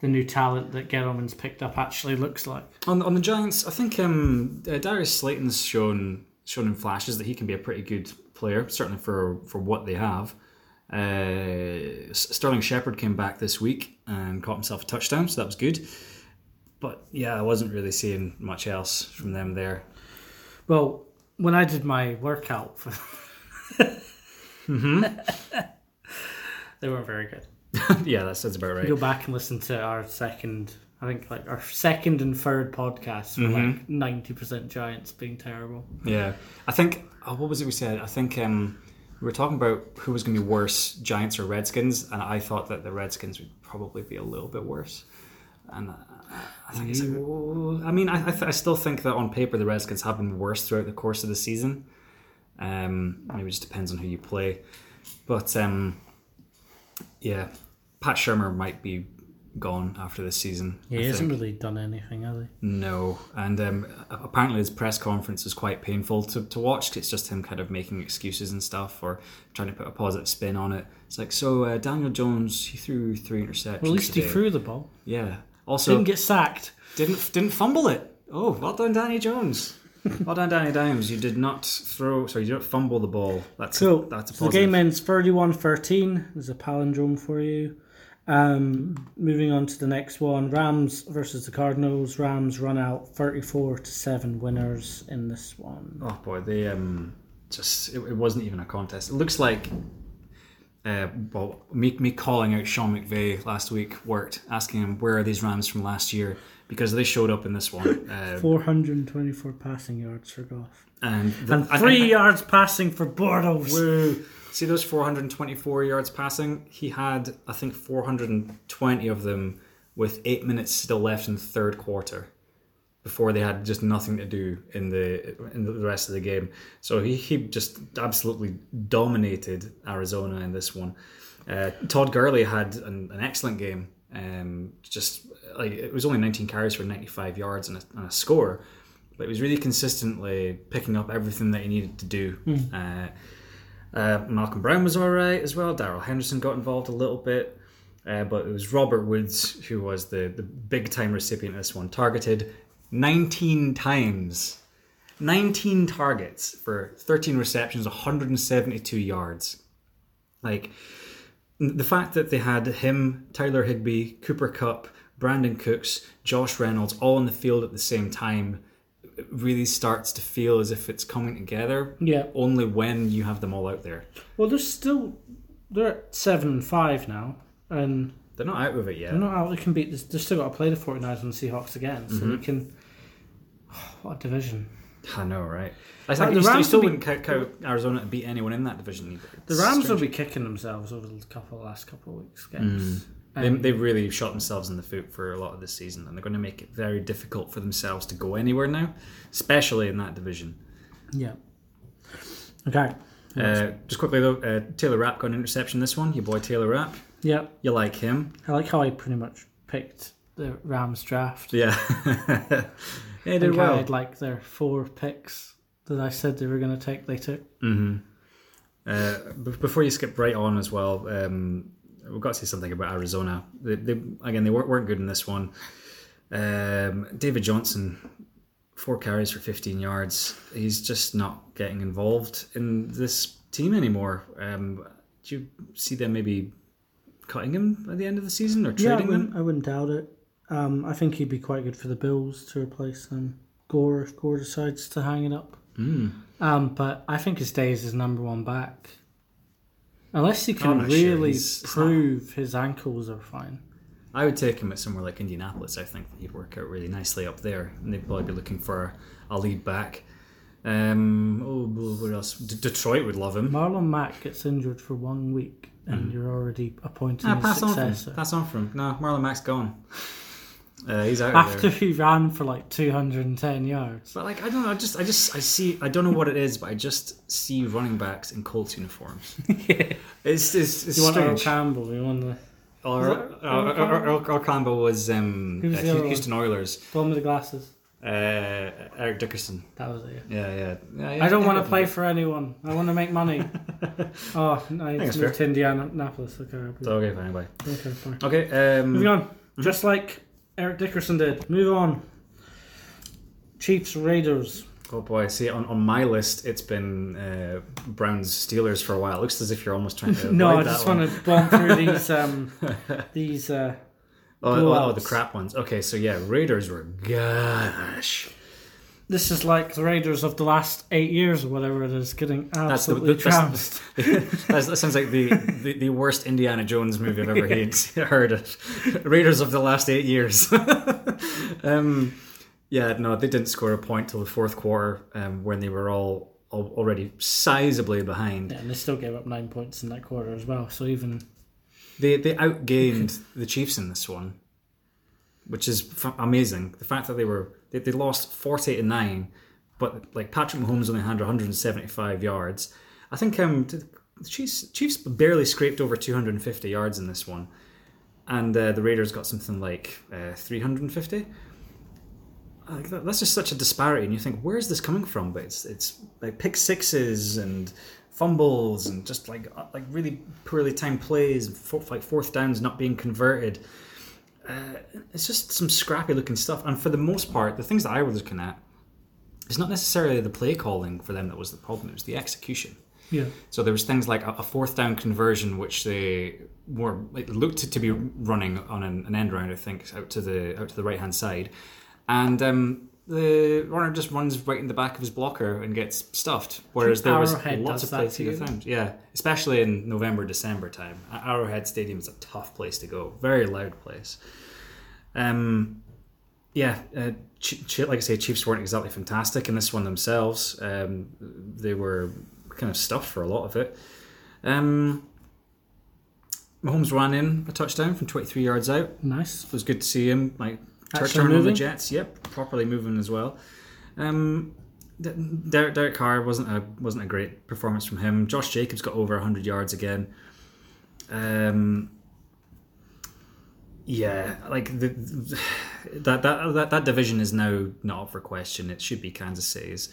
the new talent that Gettleman's picked up actually looks like. On on the Giants, I think um, uh, Darius Slayton's shown shown in flashes that he can be a pretty good player, certainly for for what they have. Uh, Sterling Shepard came back this week and caught himself a touchdown, so that was good. But yeah, I wasn't really seeing much else from them there. Well, when I did my workout, for they weren't very good. yeah, that sounds about right. Go back and listen to our second, I think like our second and third podcasts were Mm-hmm. like ninety percent Giants being terrible. Yeah, I think oh, what was it we said? I think um, we were talking about who was going to be worse, Giants or Redskins, and I thought that the Redskins would probably be a little bit worse. And I think I mean, I, I, th- I still think that on paper the Redskins have been worse throughout the course of the season. Um, maybe it just depends on who you play, but um, yeah, Pat Shurmur might be gone after this season. He I hasn't think. really done anything, has he? No, and um, apparently his press conference is quite painful to, to watch. It's just him kind of making excuses and stuff, or trying to put a positive spin on it. It's like, so uh, Daniel Jones, he threw three interceptions. Well, at least he threw the ball. Yeah. Also, Didn't get sacked. didn't didn't fumble it. Oh, well done, Danny Jones. well done, Danny Dimes. You did not throw. Sorry, you didn't fumble the ball. That's So, that's a so the game ends 31-13. There's a palindrome for you. Um, moving on to the next one, Rams versus the Cardinals. Rams run out thirty-four to seven winners in this one. Oh boy, they um just it, it wasn't even a contest. It looks like uh, well, me me calling out Sean McVay last week worked, asking him where are these Rams from last year because they showed up in this one. Uh, Four hundred and twenty-four passing yards for Goff, and the, and three yards passing for Bortles. Woo. See those 424 yards passing? He had, I think, 420 of them with eight minutes still left in the third quarter before they had just nothing to do in the in the rest of the game. So he, he just absolutely dominated Arizona in this one. Uh, Todd Gurley had an, an excellent game. Um, just like it was only 19 carries for 95 yards and a, and a score, but he was really consistently picking up everything that he needed to do. Uh, uh, Malcolm Brown was all right as well. Darrell Henderson got involved a little bit. Uh, but it was Robert Woods who was the, the big time recipient of this one, targeted 19 times. 19 targets for 13 receptions, 172 yards. Like, the fact that they had him, Tyler Higbee, Cooper Kupp, Brandin Cooks, Josh Reynolds all in the field at the same time really starts to feel as if it's coming together Yeah. only when you have them all out there. Well, they're still they're at seven and five now, and They're not out of it yet. they're not out. They can beat. They're still got to play the 49ers and the Seahawks again, so Mm-hmm. they can. what a division! I know, right? I Like, the you, still, you Rams still will wouldn't count, Arizona to beat anyone in that division either. The Rams will be kicking themselves over the couple last couple of weeks Mm. games. They, Um, they've really shot themselves in the foot for a lot of this season, and they're going to make it very difficult for themselves to go anywhere now, especially in that division. yeah. Okay. Uh, just quickly though, uh, Taylor Rapp got an interception this one. Your boy Taylor Rapp, Yeah. you like him? I like how I pretty much picked the Rams draft. Yeah, yeah, he I did think I well. had like their four picks that I said they were going to take. They took. hmm Uh, b- before you skip right on as well, um, we've got to say something about Arizona. They, they again, they weren't, weren't good in this one. Um, David Johnson, four carries for 15 yards. He's just not getting involved in this team anymore. Um, do you see them maybe cutting him at the end of the season or Yeah, I trading him? I wouldn't doubt it. Um, I think he'd be quite good for the Bills to replace um, Gore if Gore decides to hang it up. Mm. Um, but I think his days is number one back. Unless he can not sure. really it's prove his ankles are fine. I would take him at somewhere like Indianapolis. I think he'd work out really nicely up there, and they'd probably be looking for a lead back. Um, oh, what else? D- Detroit would love him. Marlon Mack gets injured for one week, and you're already appointing his pass on from him. Pass on from him. No, Marlon Mack's gone. Uh, he's out of After there. he ran for like 210 yards. But like, I don't know. I just, I just, I see. I don't know what it is, but I just see running backs in Colts uniforms. It's, it's, it's You want Earl. Campbell? You want the, Or, Is Earl, Earl, Earl Earl, Earl, Earl Campbell was um, Who was uh, the other one? Houston Oilers. the one with the glasses? Uh, Eric Dickerson. That was it. Yeah, yeah. yeah, yeah I don't want to play for anyone. I want to make money. oh, no, I That's to Indianapolis. Okay, Okay, fine, bye. okay, fine. Okay, um, Moving on. Just like Eric Dickerson did. Move on. Chiefs Raiders. Oh boy, see on, on my list it's been uh, Browns Steelers for a while. It looks as if you're almost trying to No, I just want to bomb through these um these uh Oh, oh, oh, the crap ones. Okay, so yeah, Raiders were gosh. this is like the Raiders of the last eight years or whatever it is, getting absolutely that's- trounced. That's, that sounds like the, the, the worst Indiana Jones movie I've ever heard. heard of. Raiders of the last eight years. um, yeah, no, they didn't score a point till the fourth quarter um, when they were all, all already sizably behind. Yeah, and they still gave up nine points in that quarter as well. So even They they outgained the Chiefs in this one, which is f- amazing. The fact that they were they, they lost forty to nine, but like Patrick Mahomes only had one hundred and seventy five yards. I think um the Chiefs Chiefs barely scraped over two hundred and fifty yards in this one, and uh, the Raiders got something like uh, three hundred and fifty. Like that, that's just such a disparity, and you think, where is this coming from? But it's it's like pick sixes and fumbles and just like uh, like really poorly timed plays, and four, like fourth downs not being converted. Uh, it's just some scrappy looking stuff, and for the most part, the things that I was looking at, it's not necessarily the play calling for them that was the problem; it was the execution. Yeah. So there was things like a, a fourth down conversion, which they were like, looked to, to be running on an, an end round, I think, out to the out to the right hand side, and um, the runner just runs right in the back of his blocker and gets stuffed. Whereas there was Arrowhead lots of places to you you. Yeah, especially in November, December time. Arrowhead Stadium is a tough place to go. Very loud place. Um, yeah, uh, Ch- Ch- like I say, Chiefs weren't exactly fantastic in this one themselves. Um, they were kind of stuffed for a lot of it. Um, Mahomes ran in a touchdown from 23 yards out. Nice. It was good to see him like Actually turn on the? Jets. Yep, properly moving as well. Um, Derek, Derek Carr wasn't a wasn't a great performance from him. Josh Jacobs got over 100 yards again. Um, yeah, like the, that, that that that division is now not up for question. It should be Kansas City's.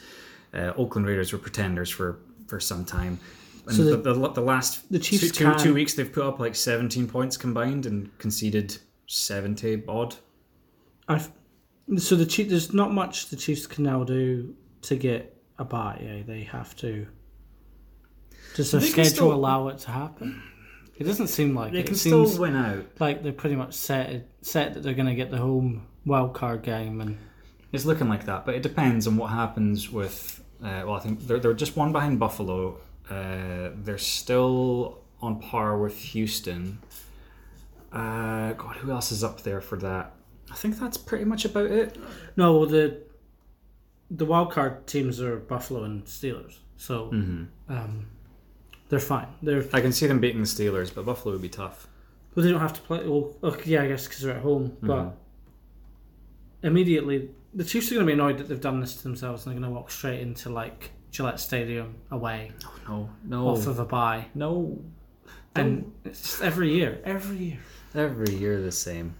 Uh, Oakland Raiders were pretenders for for some time. And So the, the- the, the, last the Chiefs two, two, two weeks they've put up like 17 points combined and conceded 70 odd. I've, so the Chiefs, there's not much the Chiefs can now do to get a bye. Eh? They have to. Does can schedule still- allow it to happen? It doesn't seem like They it. can it still seems win out. like they're pretty much set set that they're going to get the home wild card game, and It's looking like that, but it depends on what happens with. Uh, well, I think they're, they're just one behind Buffalo. Uh, they're still on par with Houston. Uh, God, who else is up there for that? I think that's pretty much about it. no, well, the the wild card teams are Buffalo and Steelers, so um, they're fine. They're I can see them beating the Steelers, but Buffalo would be tough. well, they don't have to play. Well, okay, yeah, I guess because they're at home, but immediately the Chiefs are going to be annoyed that they've done this to themselves, and they're going to walk straight into like Gillette Stadium away No, no, off of a bye, no. and it's just every year, every year. Every year the same.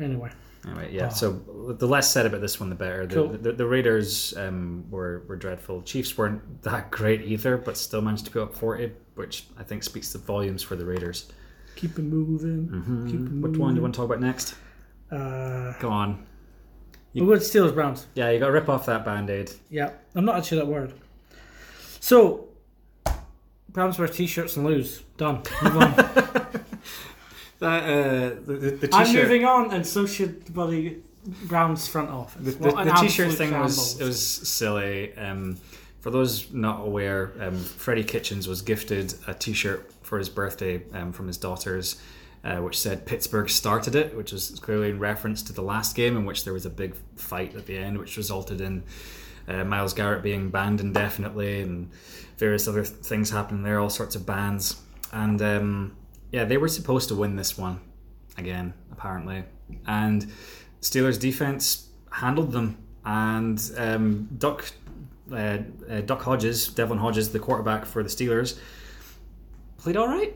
Anyway, Anyway, yeah. So the less said about this one, the better. The, Cool. the, the Raiders um, were were dreadful. Chiefs weren't that great either, but still managed to put up forty, which I think speaks to volumes for the Raiders. keep it moving. Keep it What moving. one do you want to talk about next? Uh, Go on. we'll go to Steelers Browns. Yeah, you got to rip off that band aid. Yeah, I'm not actually that word. So, Browns wear t-shirts and lose. Done. Move on. That uh, the, the, the I'm t-shirt. moving on, and so should the bloody Browns front office. The, the, What the t-shirt thing was it was silly. Um, for those not aware, um, Freddie Kitchens was gifted a t-shirt for his birthday um, from his daughters, uh, which said Pittsburgh started it, which was clearly in reference to the last game in which there was a big fight at the end, which resulted in uh, Myles Garrett being banned indefinitely and various other th- things happening there, all sorts of bans. And um, yeah, they were supposed to win this one again, apparently. And Steelers defense handled them, and um, Duck uh, uh, Duck Hodges, Devlin Hodges, the quarterback for the Steelers, played all right.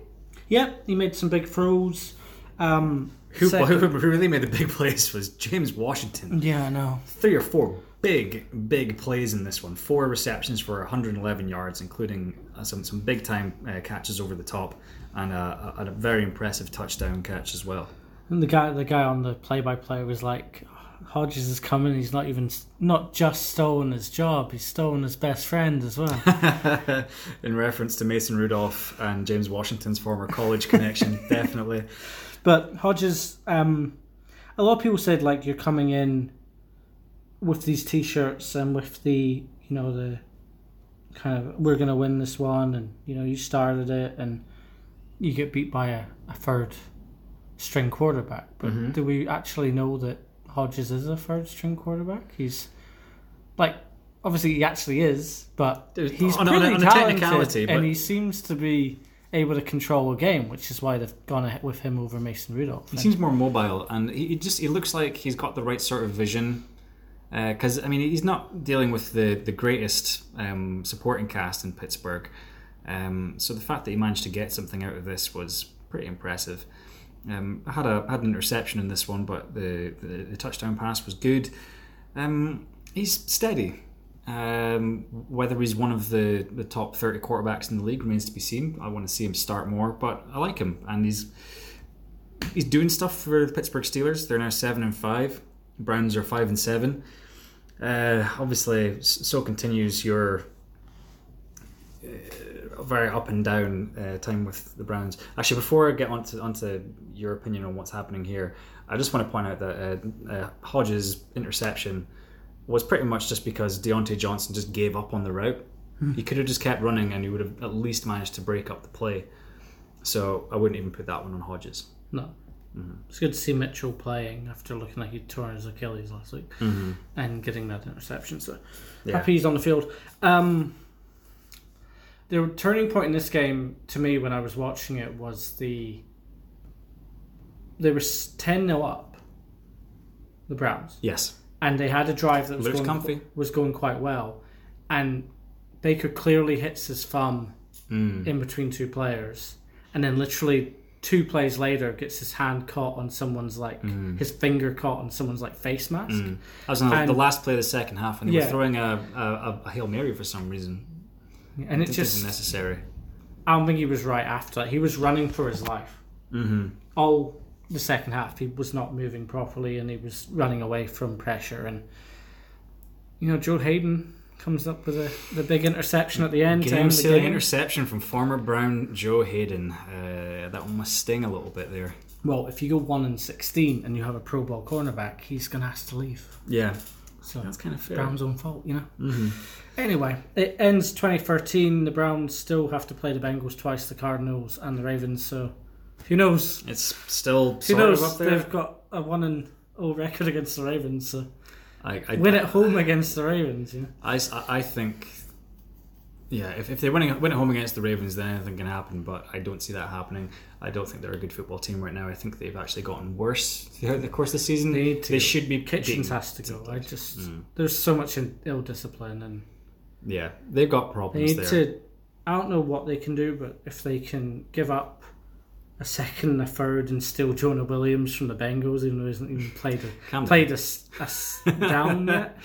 Yep, he made some big throws. Um, Who, who really made the big plays was James Washington. yeah, I know. Three or four big, big plays in this one. Four receptions for 111 yards, including some some big time uh, catches over the top, and a, a, a very impressive touchdown catch as well. And the guy, the guy on the play-by-play was like, "Hodges is coming. He's not even, not just stolen his job. He's stolen his best friend as well." in reference to Mason Rudolph and James Washington's former college connection, definitely. But Hodges, um, a lot of people said like you're coming in with these t-shirts and with the you know the kind of we're gonna win this one and you know you started it and you get beat by a, a third string quarterback. But mm-hmm. do we actually know that Hodges is a third string quarterback? He's like obviously he actually is, but he's on on pretty on a talented technicality, but- and he seems to be able to control a game, which is why they've gone with him over Mason Rudolph. He seems more mobile, and he, he just he looks like he's got the right sort of vision. Because I mean, he's not dealing with the the greatest um, supporting cast in Pittsburgh. Um, so the fact that he managed to get something out of this was pretty impressive. Um, I had a had an interception in this one, but the the, the touchdown pass was good. Um, he's steady. Um, whether he's one of the, the top 30 quarterbacks in the league remains to be seen. I want to see him start more, but I like him, and he's he's doing stuff for the Pittsburgh Steelers. They're now seven and five. Browns are five and seven. Uh, obviously, so continues your uh, very up and down uh, time with the Browns. Actually, before I get onto onto your opinion on what's happening here, I just want to point out that uh, uh, Hodges' interception was pretty much just because Diontae Johnson just gave up on the route. He could have just kept running, and he would have at least managed to break up the play. So I wouldn't even put that one on Hodges. No. It's good to see Mitchell playing after looking like he'd torn his Achilles last week and getting that interception. So Yeah. happy he's on the field. Um, the turning point in this game to me when I was watching it was the they were ten 0 up, the Browns, Yes. and they had a drive that was going comfy. was going quite well, and Baker clearly hits his thumb Mm. in between two players, and then literally two plays later gets his hand caught on someone's like Mm. his finger caught on someone's like face mask. That was on the, And- the last play of the second half, and they Yeah. were throwing a, a, a hail mary for some reason. And it It just, isn't necessary. I don't think he was right after that. He was running for his life. Mm-hmm. All the second half, he was not moving properly and he was running away from pressure. And, you know, Joe Haden comes up with a, the big interception at the end. Game end the sealing game. interception from former Brown Joe Haden. Uh, that one must sting a little bit there. Well, if you go 1 and 16 and you have a Pro Bowl cornerback, he's going to have to leave. Yeah, So that's kind of fair. Brown's own fault, you know? Mm-hmm. Anyway, it ends 2013. The Browns still have to play the Bengals twice, the Cardinals, and the Ravens. So who knows? It's still Who sort knows? of up there. They've got a one and oh record against the Ravens. So I, I, win at home against the Ravens. Know? I, I think, yeah, if, if they win, win at home against the Ravens, then anything can happen. But I don't see that happening. I don't think they're a good football team right now. I think they've actually gotten worse throughout the course of the season. They need to They should be Kitchens has to go. I just Mm. there's so much ill discipline, and Yeah, they've got they problems need there. to. I don't know what they can do, but if they can give up a second and a third and still Jonah Williams from the Bengals, even though he hasn't even played a played a, a down yet,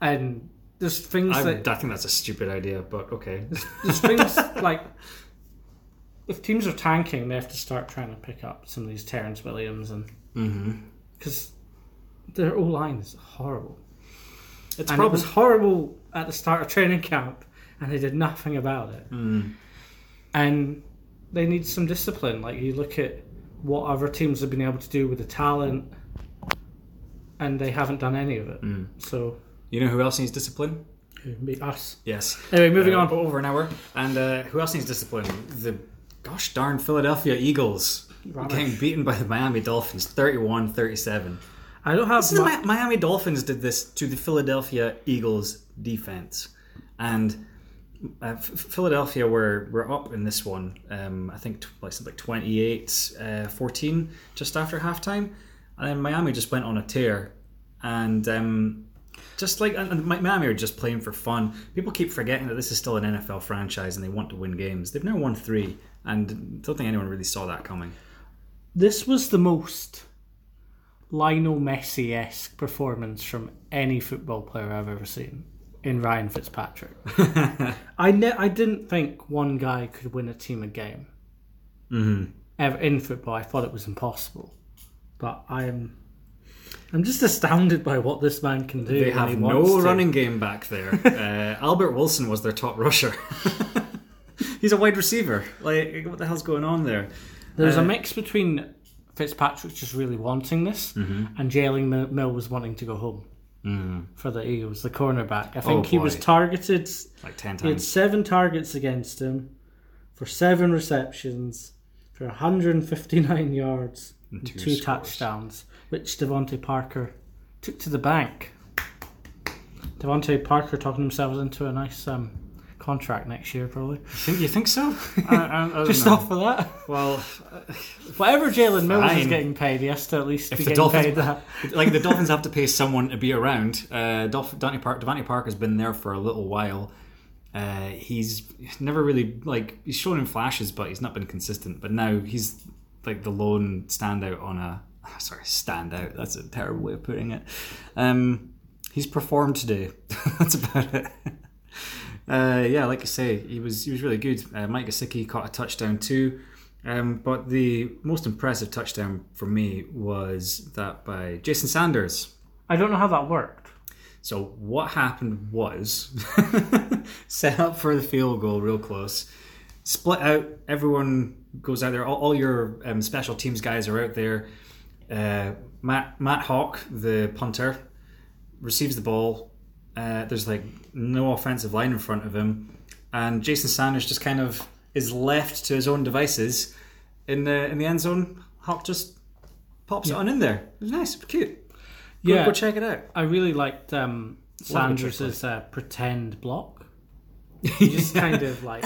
and there's things I, that I think that's a stupid idea, but okay. there's things like if teams are tanking, they have to start trying to pick up some of these Terrence Williams and Mm-hmm. because their O line is horrible, It's and it probably was horrible at the start of training camp, and they did nothing about it. Mm. And they need some discipline. Like you look at what other teams have been able to do with the talent, and they haven't done any of it. Mm. So You know who else needs discipline? beat us? Yes. Anyway, moving Uh, on. Over an hour. And uh, who else needs discipline? The gosh darn Philadelphia Eagles Rubbish. getting beaten by the Miami Dolphins 31 37. I don't have. The mu- Mi- Miami Dolphins did this to the Philadelphia Eagles defense. And uh, Philadelphia were, were up in this one, um, I think t- like something like 28 uh, 14 just after halftime. And then Miami just went on a tear. And um, just like and, Miami are just playing for fun. People keep forgetting that this is still an NFL franchise and they want to win games. They've now won three, and don't think anyone really saw that coming. This was the most Lionel Messi esque performance from any football player I've ever seen in Ryan Fitzpatrick. I ne- I didn't think one guy could win a team a game Mm-hmm. ever in football. I thought it was impossible, but I'm I'm just astounded by what this man can do. They have no running game back there. uh, Albert Wilson was their top rusher. He's a wide receiver. Like, what the hell's going on there? There's Uh, a mix between Fitzpatrick just really wanting this Mm-hmm. and Jalen Mil- was wanting to go home Mm, for the Eagles, the cornerback. I think Oh, he was targeted like 10 times. He had seven targets against him for seven receptions for 159 yards and two two, touchdowns, which DeVante Parker took to the bank. DeVante Parker talking himself into a nice um, contract next year, probably. You think, you think so? I, I, I Just know. off of that. Well, Whatever Jalen Mills is getting paid, he has to at least if be the getting Dolphins, paid that. like the Dolphins have to pay someone to be around. Uh, Dolph- DeVante Park, DeVante Park has been there for a little while. Uh, he's never really like he's shown in flashes, but he's not been consistent. But now he's like the lone standout on a sorry standout. That's a terrible way of putting it. Um, he's performed today. That's about it. Uh, yeah, like I say, he was he was really good. Uh, Mike Gesicki caught a touchdown too. Um, but the most impressive touchdown for me was that by Jason Sanders. I don't know how that worked. So what happened was set up for the field goal real close. split out. Everyone goes out there. All, all your um, special teams guys are out there. Uh, Matt Matt Haack, the punter, receives the ball. Uh, there's like no offensive line in front of him, and Jason Sanders just kind of is left to his own devices in the in the end zone. Haack just pops it on in there. It was nice, it was cute. Go, Yeah. go check it out. I really liked um, Love Sanders' uh, pretend block. He just kind of like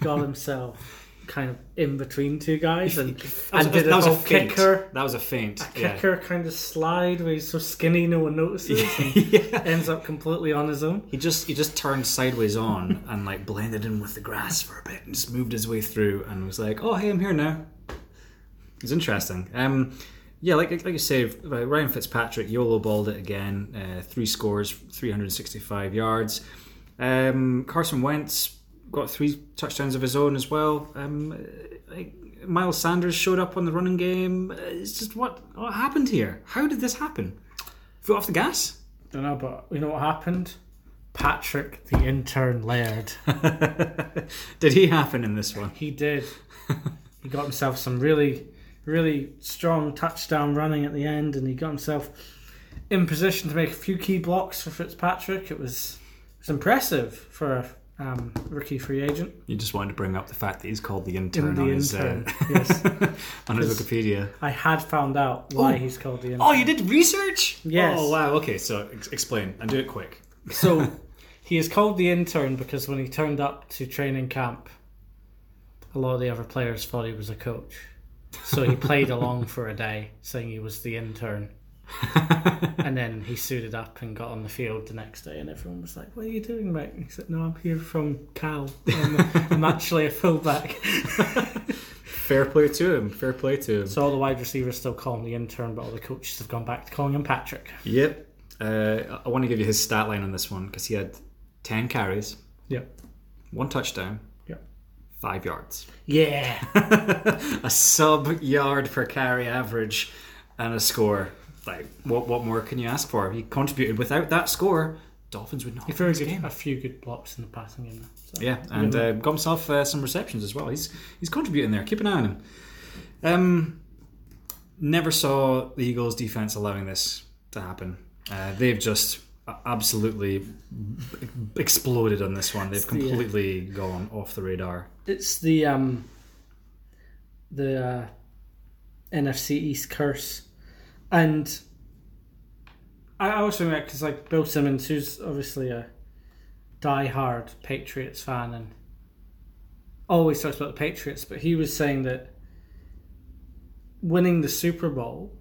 got himself kind of in between two guys and, and did a whole feint. kicker That was a feint. A kicker kind of slide where he's so skinny no one notices and yeah. ends up completely on his own. He just he just turned sideways on and like blended in with the grass for a bit and just moved his way through and was like, "Oh, hey, I'm here now." It's interesting. Um, yeah, like like you say, uh, Ryan Fitzpatrick YOLO balled it again. Uh, three scores, 365 yards. Um, Carson Wentz got three touchdowns of his own as well. Um, Miles Sanders showed up on the running game. Uh, It's just what what happened here? How did this happen? Foot off the gas. Don't know, but you know what happened? Patrick, the intern Laird, Did he happen in this one? he did. he got himself some really, really strong touchdown running at the end, and he got himself in position to make a few key blocks for Fitzpatrick. It was it was impressive for a um, rookie free agent. You just wanted to bring up the fact that he's called the In intern the on his, intern, uh, yes. on his Wikipedia. I had found out why Oh. he's called the intern. Oh, you did research? Yes. Oh, wow. Okay, so ex- explain and do it quick. So he is called the intern because when he turned up to training camp, a lot of the other players thought he was a coach. So he played along for a day, saying he was the intern. And then he suited up and got on the field the next day, and everyone was like, "What are you doing, mate?" And he said, "No, I'm here from Cal. I'm, I'm actually a fullback." Fair play to him. Fair play to him. So all the wide receivers still call him the intern, but all the coaches have gone back to calling him Patrick. Yep. Uh, I want to give you his stat line on this one because he had 10 carries, Yep. one touchdown, Yep. five yards. Yeah. a sub yard per carry average and a score. Like, what, what more can you ask for? He contributed. Without that score, Dolphins would not He have very good, game. a few good blocks in the passing game. So. Yeah, and uh, got himself uh, some receptions as well. He's he's contributing there. Keep an eye on him. Um, never saw the Eagles' defense allowing this to happen. Uh, they've just absolutely exploded on this one. They've the, uh, completely gone off the radar. it's the um the uh, NFC East curse, and I I think that because like Bill Simmons, who's obviously a die-hard Patriots fan and always talks about the Patriots, but he was saying that winning the Super Bowl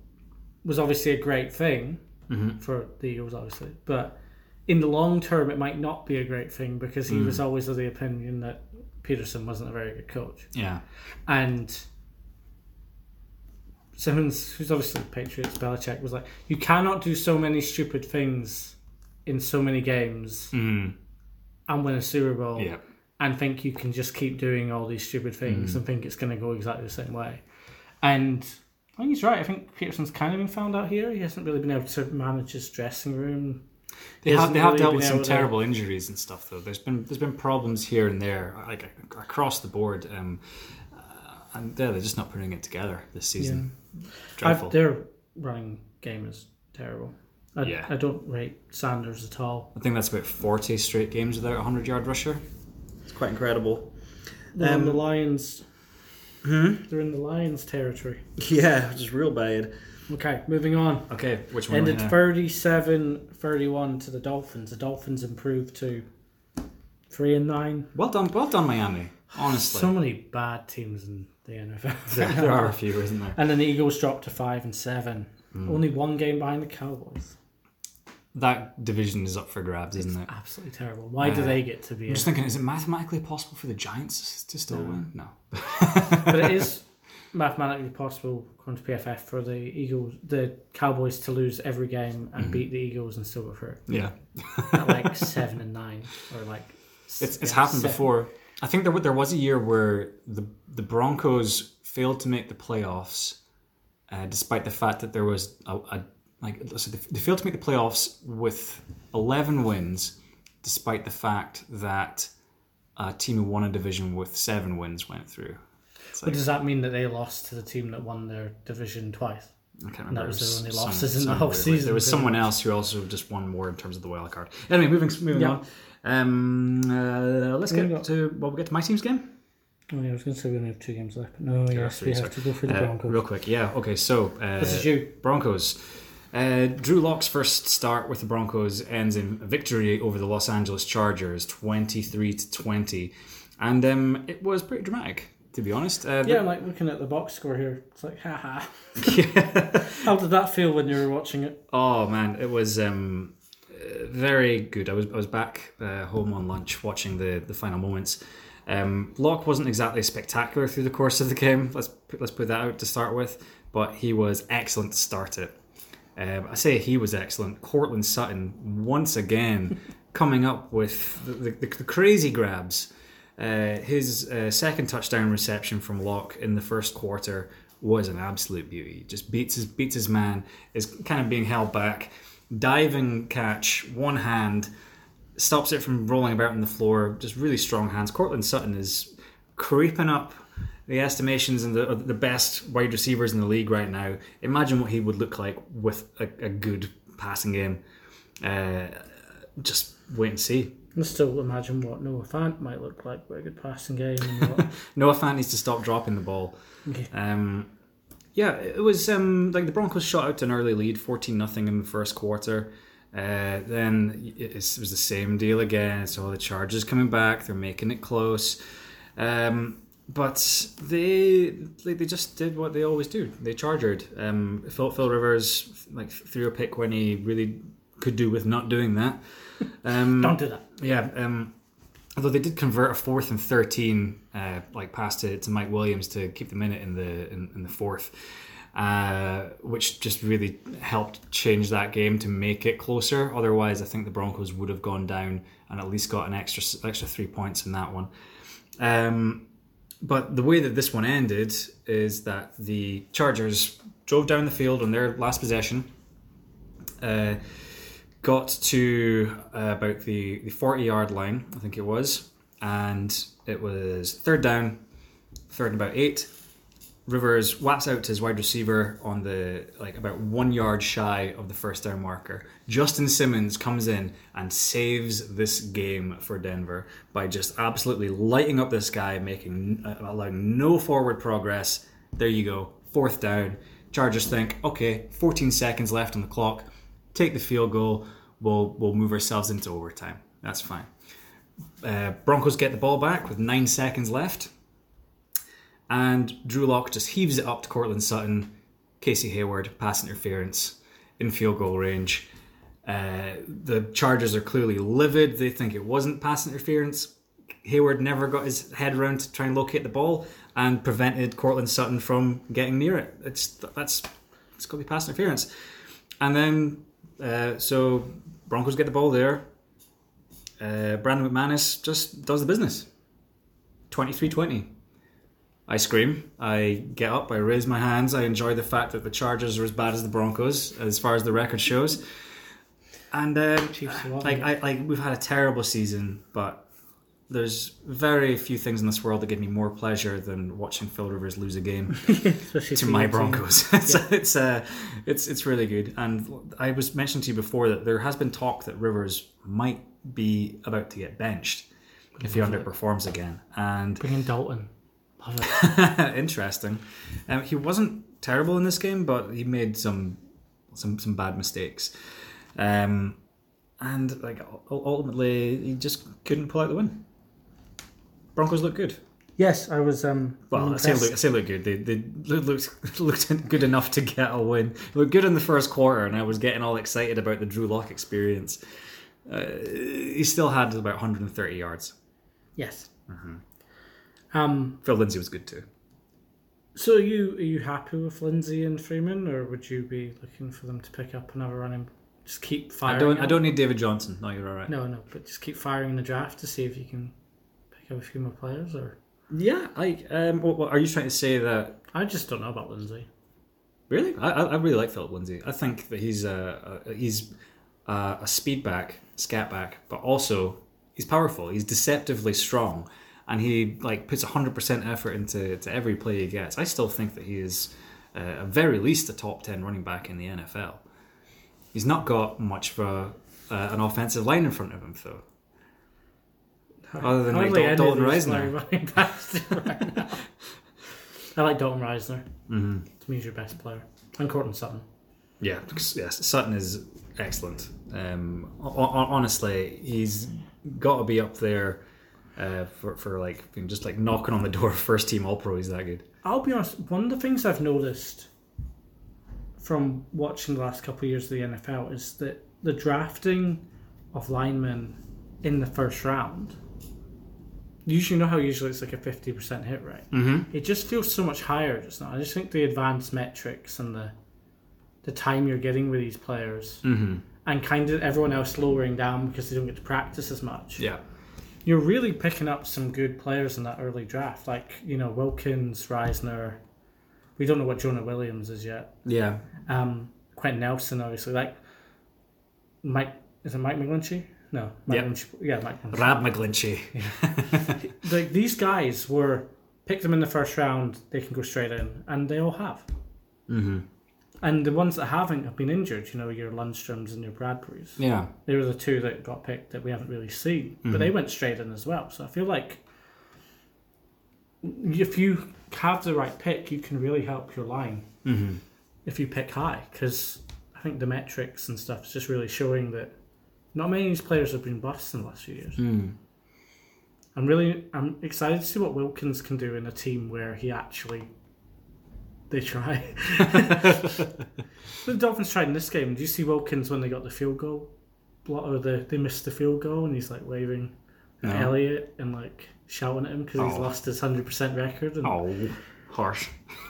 was obviously a great thing Mhm. for the Eagles, obviously, but in the long term, it might not be a great thing because he was always of the opinion that Pederson wasn't a very good coach. Yeah, And Simmons, who's obviously the Patriots, Belichick, was like, you cannot do so many stupid things in so many games mm, and win a Super Bowl yeah. and think you can just keep doing all these stupid things and think it's going to go exactly the same way. And I think he's right. I think Pederson's kind of been found out here. He hasn't really been able to manage his dressing room. They have they have really dealt with some to- terrible injuries and stuff though. There's been there's been problems here and there, like across the board. Um, uh, and yeah, they're just not putting it together this season. Dreadful. I've, their running game is terrible. I, Yeah. I don't rate Sanders at all. I think that's about 40 straight games without a 100 yard rusher. It's quite incredible. They're Um, in the Lions. They're in the Lions territory. Yeah, which is real bad. Okay, moving on. Okay, which one? Ended are 37 31 to the Dolphins. The Dolphins improved to 3 and 9. Well done, well done, Miami. Honestly, So many bad teams in the NFL. there, there are a few, isn't there? And then the Eagles dropped to 5 and 7. Hmm. Only one game behind the Cowboys. That division is up for grabs, isn't it? Absolutely terrible. Why do Uh, they get to be I'm in? just thinking, is it mathematically possible for the Giants to still win? No. but it is mathematically possible, according to PFF, for the Eagles, the Cowboys to lose every game Mm-hmm. and beat the Eagles and still go through Yeah, at like seven and nine or like. it's it's yeah, happened seven. before. I think there there was a year where the the Broncos failed to make the playoffs, uh, despite the fact that there was a, a like so they, they failed to make the playoffs with eleven wins, despite the fact that a team who won a division with seven wins went through. It's But like, does that mean that they lost to the team that won their division twice? I can't remember. that was their only losses in the whole season, There was someone else who also just won more in terms of the wild card. Anyway, moving moving Yeah. on. Um, uh, let's get got? to well, we'll get to my team's game. Oh yeah, I was going to say we only have two games left. But no, yes, three, we have to go for the Uh, Broncos. real quick, yeah. Okay, so uh, This is you. Broncos. Uh, Drew Lock's first start with the Broncos ends in a victory over the Los Angeles Chargers, twenty-three to twenty, and um, it was pretty dramatic, to be honest. Uh, Yeah, I'm like looking at the box score here. It's like, haha. yeah. How did that feel when you were watching it? Oh man, it was um, very good. I was I was back uh, home on lunch watching the the final moments. Um, Lock wasn't exactly spectacular through the course of the game. Let's put, let's put that out to start with, but he was excellent to start it. Um, I say he was excellent. Courtland Sutton once again coming up with the, the, the crazy grabs. Uh, his uh, second touchdown reception from Lock in the first quarter was an absolute beauty. Just beats his beats his man. Is kind of being held back. Diving catch, one hand, stops it from rolling about on the floor. Just really strong hands. Courtland Sutton is creeping up the estimations and the the best wide receivers in the league right now. Imagine what he would look like with a, a good passing game. Uh, just wait and see. And still imagine what Noah Fant might look like with a good passing game. What, Noah Fant needs to stop dropping the ball. Okay. Um, yeah, it was um, like the Broncos shot out an early lead, fourteen nothing in the first quarter. Uh, then it it was the same deal again. So the Chargers coming back, they're making it close, um, but they like, they just did what they always do. They chargered. Um, Phil, Phil Rivers like threw a pick when he really could do with not doing that. Um, don't do that. yeah, um, although they did convert a fourth and thirteen, uh, like pass to, to Mike Williams to keep them in it in the in, in the fourth, uh, which just really helped change that game to make it closer. Otherwise, I think the Broncos would have gone down and at least got an extra extra three points in that one. Um, but the way that this one ended is that the Chargers drove down the field on their last possession. Uh, got to uh, about the, the 40 yard line, I think it was, and it was third down, third and about eight. Rivers whaps out to his wide receiver on the like about one yard shy of the first down marker. Justin Simmons comes in and saves this game for Denver by just absolutely lighting up this guy, making uh, allowing no forward progress. There you go, fourth down. Chargers think, okay, 14 seconds left on the clock. Take the field goal. We'll we'll move ourselves into overtime. That's fine. Uh, Broncos get the ball back with nine seconds left. And Drew Lock just heaves it up to Courtland Sutton. Casey Hayward, pass interference in field goal range. Uh, the Chargers are clearly livid. They think it wasn't pass interference. Hayward never got his head around to try and locate the ball and prevented Courtland Sutton from getting near it. It's that's it's got to be pass interference. And then uh, so Broncos get the ball there. Uh, Brandon McManus just does the business. 23-20. I scream. I get up. I raise my hands. I enjoy the fact that the Chargers are as bad as the Broncos, as far as the record shows. And um, Chiefs like, I, like we've had a terrible season, but there's very few things in this world that give me more pleasure than watching Phil Rivers lose a game to my. Broncos. it's it's uh, it's it's really good. And I was mentioning to you before that there has been talk that Rivers might be about to get benched if he underperforms again. And Bring in Dalton. Love it. interesting. Um, he wasn't terrible in this game, but he made some some some bad mistakes. Um, and like ultimately, he just couldn't pull out the win. Broncos look good. Yes, I was. Um, Well, I say look, I say look good. They they looked looked good enough to get a win. Looked good in the first quarter, and I was getting all excited about the Drew Lock experience. Uh, he still had about 130 yards. Yes. Mm-hmm. Um. Phil Lindsay was good too. So, are you are you happy with Lindsay and Freeman, or would you be looking for them to pick up another running? Just keep firing. I don't. I don't need David Johnson. No, you're all right. No, no, but just keep firing in the draft to see if you can up a few more players. Or Yeah, like, um, what, what, are you trying to say that? I just don't know about Lindsay. Really, I, I I really like Phillip Lindsay. I think that he's a, a he's a, a speed back, scat back, but also he's powerful. He's deceptively strong, and he like puts hundred percent effort into to every play he gets. I still think that he is uh, at very least a top ten running back in the NFL. He's not got much of a, uh, an offensive line in front of him, though. Other than like Hardly any Dalton Risner. running backs right now. I like Dalton Risner. Mm-hmm. To me, he's your best player. And Courtland Sutton. Yeah, yes, Sutton is excellent. Um, ho- ho- honestly, he's got to be up there uh, for for like just like knocking on the door of first team All Pro. He's that good. I'll be honest, one of the things I've noticed from watching the last couple of years of the NFL is that the drafting of linemen in the first round, usually you know how usually it's like a 50% hit rate. Mm-hmm. It just feels so much higher just now. I just think the advanced metrics and the the time you're getting with these players Mm-hmm. and kind of everyone else lowering down because they don't get to practice as much. Yeah. You're really picking up some good players in that early draft, like you know Wilkins, Risner. We don't know what Jonah Williams is yet. Yeah. Um, Quenton Nelson, obviously, like Mike. Is it Mike McGlinchey? No, Mike Yeah. McGlinchey- yeah, Mike. McGlinchey. Rab McGlinchey. Like these guys were pick them in the first round, they can go straight in, and they all have. Mm-hmm. And the ones that haven't have been injured. You know, your Lundstroms and your Bradburys. Yeah. They were the two that got picked that we haven't really seen, but they went straight in as well. So I feel like if you have the right pick, you can really help your line Mm-hmm. if you pick high. Because I think the metrics and stuff is just really showing that not many of these players have been busts in the last few years. Mm. I'm really I'm excited to see what Wilkins can do in a team where he actually they try. the Dolphins tried in this game. Do you see Wilkins when they got the field goal? Block or the they missed the field goal and he's like waving at Elliott and like shouting at him because he's Oh. lost his hundred percent record. And, Oh, harsh.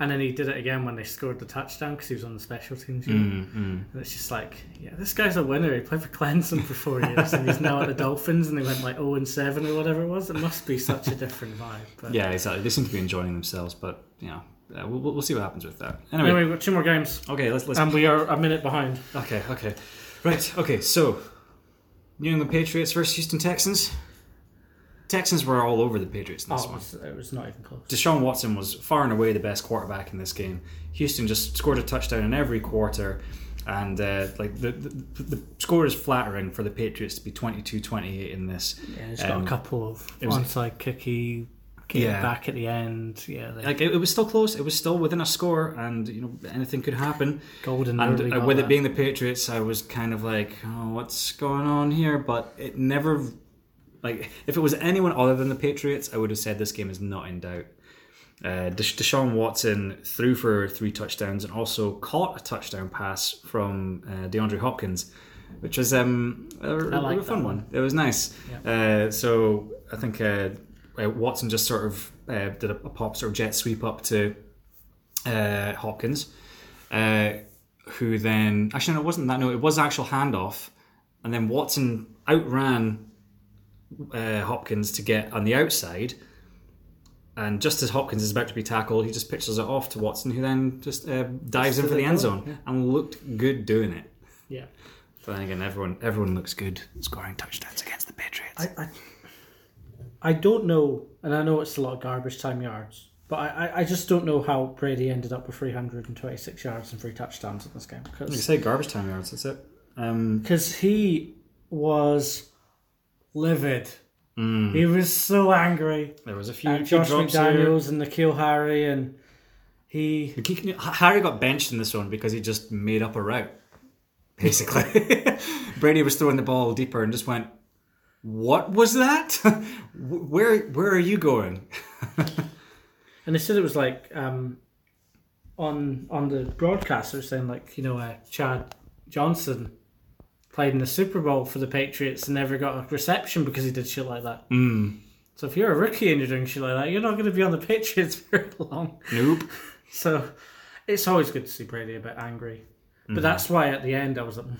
and then he did it again when they scored the touchdown because he was on the special teams. unit. mm-hmm. And it's just like, yeah, this guy's a winner. He played for Clemson for four years, and he's now at the Dolphins, and they went like zero and seven or whatever it was. It must be such a different vibe. But Yeah, exactly. They seem to be enjoying themselves, but you know, uh, we'll, we'll see what happens with that. Anyway, Anyway, we've got two more games, okay, let's let's. and we are a minute behind. okay, okay, right. Okay, so New England Patriots versus Houston Texans. Texans were all over the Patriots in this Oh, it one. was, it was not even close. Deshaun Watson was far and away the best quarterback in this game. Houston just scored a touchdown in every quarter, and uh, like the, the the score is flattering for the Patriots to be 22-28 in this. Yeah, it's got Um, a couple of was- onside kicky, kick Yeah. back at the end. Yeah, the Like it, it was still close. It was still within a score, and you know anything could happen. golden. And uh, got with it being the Patriots, I was kind of like, oh, what's going on here? But it never, like, if it was anyone other than the Patriots, I would have said this game is not in doubt. Uh, Desha- Deshaun Watson threw for three touchdowns and also caught a touchdown pass from uh, DeAndre Hopkins, which was um, a, a like real fun that one. It was nice. Uh, so I think uh, uh, Watson just sort of uh, did a, a pop sort of jet sweep up to uh, Hopkins, uh, who then actually no, it wasn't that. No, it was actual handoff, and then Watson outran uh, Hopkins to get on the outside. And just as Hopkins is about to be tackled, he just pitches it off to Watson, who then just uh, dives in for the end goal, zone yeah. and looked good doing it. yeah. But then again, everyone everyone looks good scoring touchdowns against the Patriots. I, I, I don't know, and I know it's a lot of garbage time yards, but I, I, just don't know how Brady ended up with 326 yards and three touchdowns in this game. Cause, you Because say garbage time yards. That's it. Um, he was livid. mm, He was so angry there was a few, at few Josh drops here. McDaniels and N'Keal Harry, and he. Harry got benched in this one because he just made up a route. Basically, Brady was throwing the ball deeper and just went, "What was that? where where are you going?" And they said it was like um, on on the broadcast, they were saying like you know uh, Chad Johnson played in the Super Bowl for the Patriots and never got a reception because he did shit like that. Mm, So if you're a rookie and you're doing shit like that, you're not going to be on the Patriots very long. nope. So it's always good to see Brady a bit angry. But that's why at the end I was like, "Mm,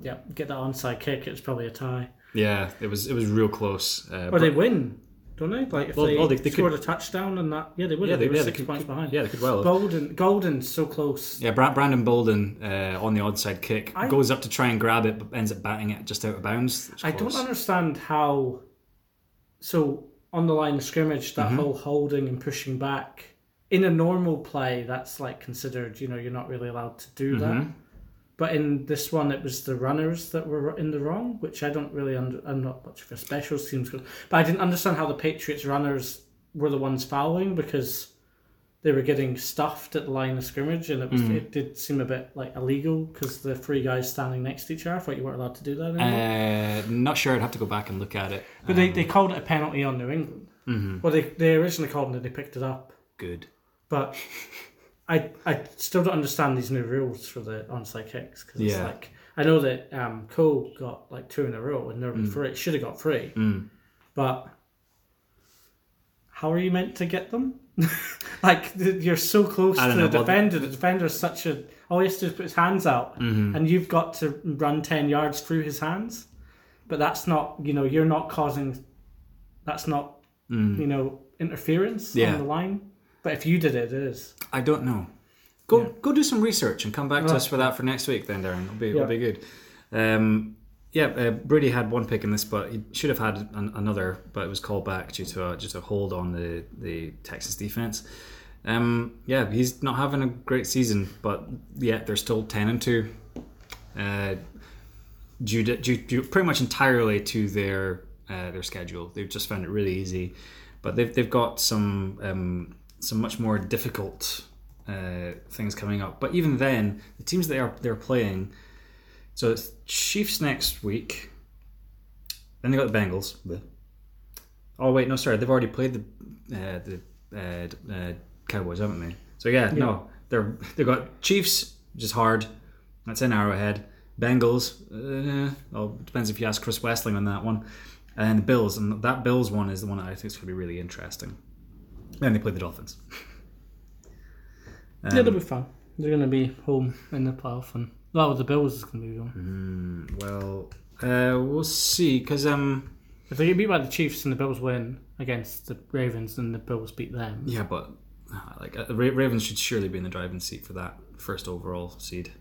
yeah, get that onside kick. It was probably a tie, Yeah, it was it was real close. Uh, or they win. Don't they? Like if Well- they, well, they- they scored a touchdown and that, yeah, they would. have. they, were yeah, six could, points behind. Yeah, they could well. have. Golden, Golden's so close. Yeah, Bra- Brandon Bolden uh, on the onside kick I- goes up to try and grab it, but ends up batting it just out of bounds. I don't understand how. So on the line of scrimmage, Mm-hmm. that whole holding and pushing back in a normal play, that's like considered. You know, you're not really allowed to do that. But in this one, it was the runners that were in the wrong, which I don't really. Under, I'm not much of a specials teams, but I didn't understand how the Patriots runners were the ones fouling because they were getting stuffed at the line of scrimmage, and it was it did seem a bit like illegal because the three guys standing next to each other. I thought you weren't allowed to do that anymore. Uh, not sure. I'd have to go back and look at it. But they, they called it a penalty on New England. Mm-hmm. Well, they, they originally called it, and they picked it up. Good. But I I still don't understand these new rules for the onside kicks because it's Yeah. like I know that um, Cole got like two in a row and Mm. three. Should have got three, but how are you meant to get them? like you're so close to the know, well, defender. The defender's such a all he has to do is put his hands out, Mm-hmm. and you've got to run ten yards through his hands. But that's not you know you're not causing. That's not you know interference Mm. Yeah. on the line. But if you did it, it is. I don't know. Go Yeah. go do some research and come back to us for that for next week. Then, Darren, it'll be Yeah. it'll be good. Um, yeah, uh, Brady had one pick in this, but he should have had an, another, but it was called back due to a, just a hold on the the Texas defense. Um, yeah, he's not having a great season, but yet they're still ten and two. Uh, due, to, due, due pretty much entirely to their uh, their schedule. They've just found it really easy, but they've they've got some um, some much more difficult uh, things coming up. But even then, the teams they are they're playing. So it's Chiefs next week. Then they got the Bengals. Oh wait, no, sorry, they've already played the uh, the uh, uh, Cowboys, haven't they? So yeah, no, they're they've got Chiefs, which is hard. That's in Arrowhead. Bengals, uh, well, depends if you ask Chris Wesseling on that one. And the Bills, and that Bills one is the one that I think is going to be really interesting. Then they play the Dolphins. Um, they'll be fun. They're going to be home in the playoff, and well, the Bills is going to be home. Well, uh, we'll see, because um, If they get beat by the Chiefs and the Bills win against the Ravens, then the Bills beat them. yeah, but uh, like uh, Ravens should surely be in the driving seat for that first overall seed.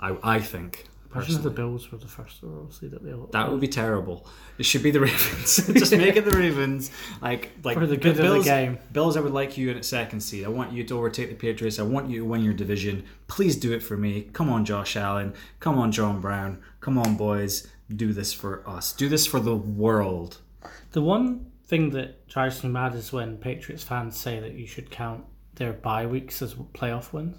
I I think Imagine if the. Bills were the first overall seed at the That would be terrible. It should be the Ravens. Just make it the Ravens. Like like For the good of the game. Bills, I would like you in at second seed. I want you to overtake the Patriots. I want you to win your division. Please do it for me. Come on, Josh Allen. Come on, John Brown. Come on, boys. Do this for us. Do this for the world. The one thing that drives me mad is when Patriots fans say that you should count their bye weeks as playoff wins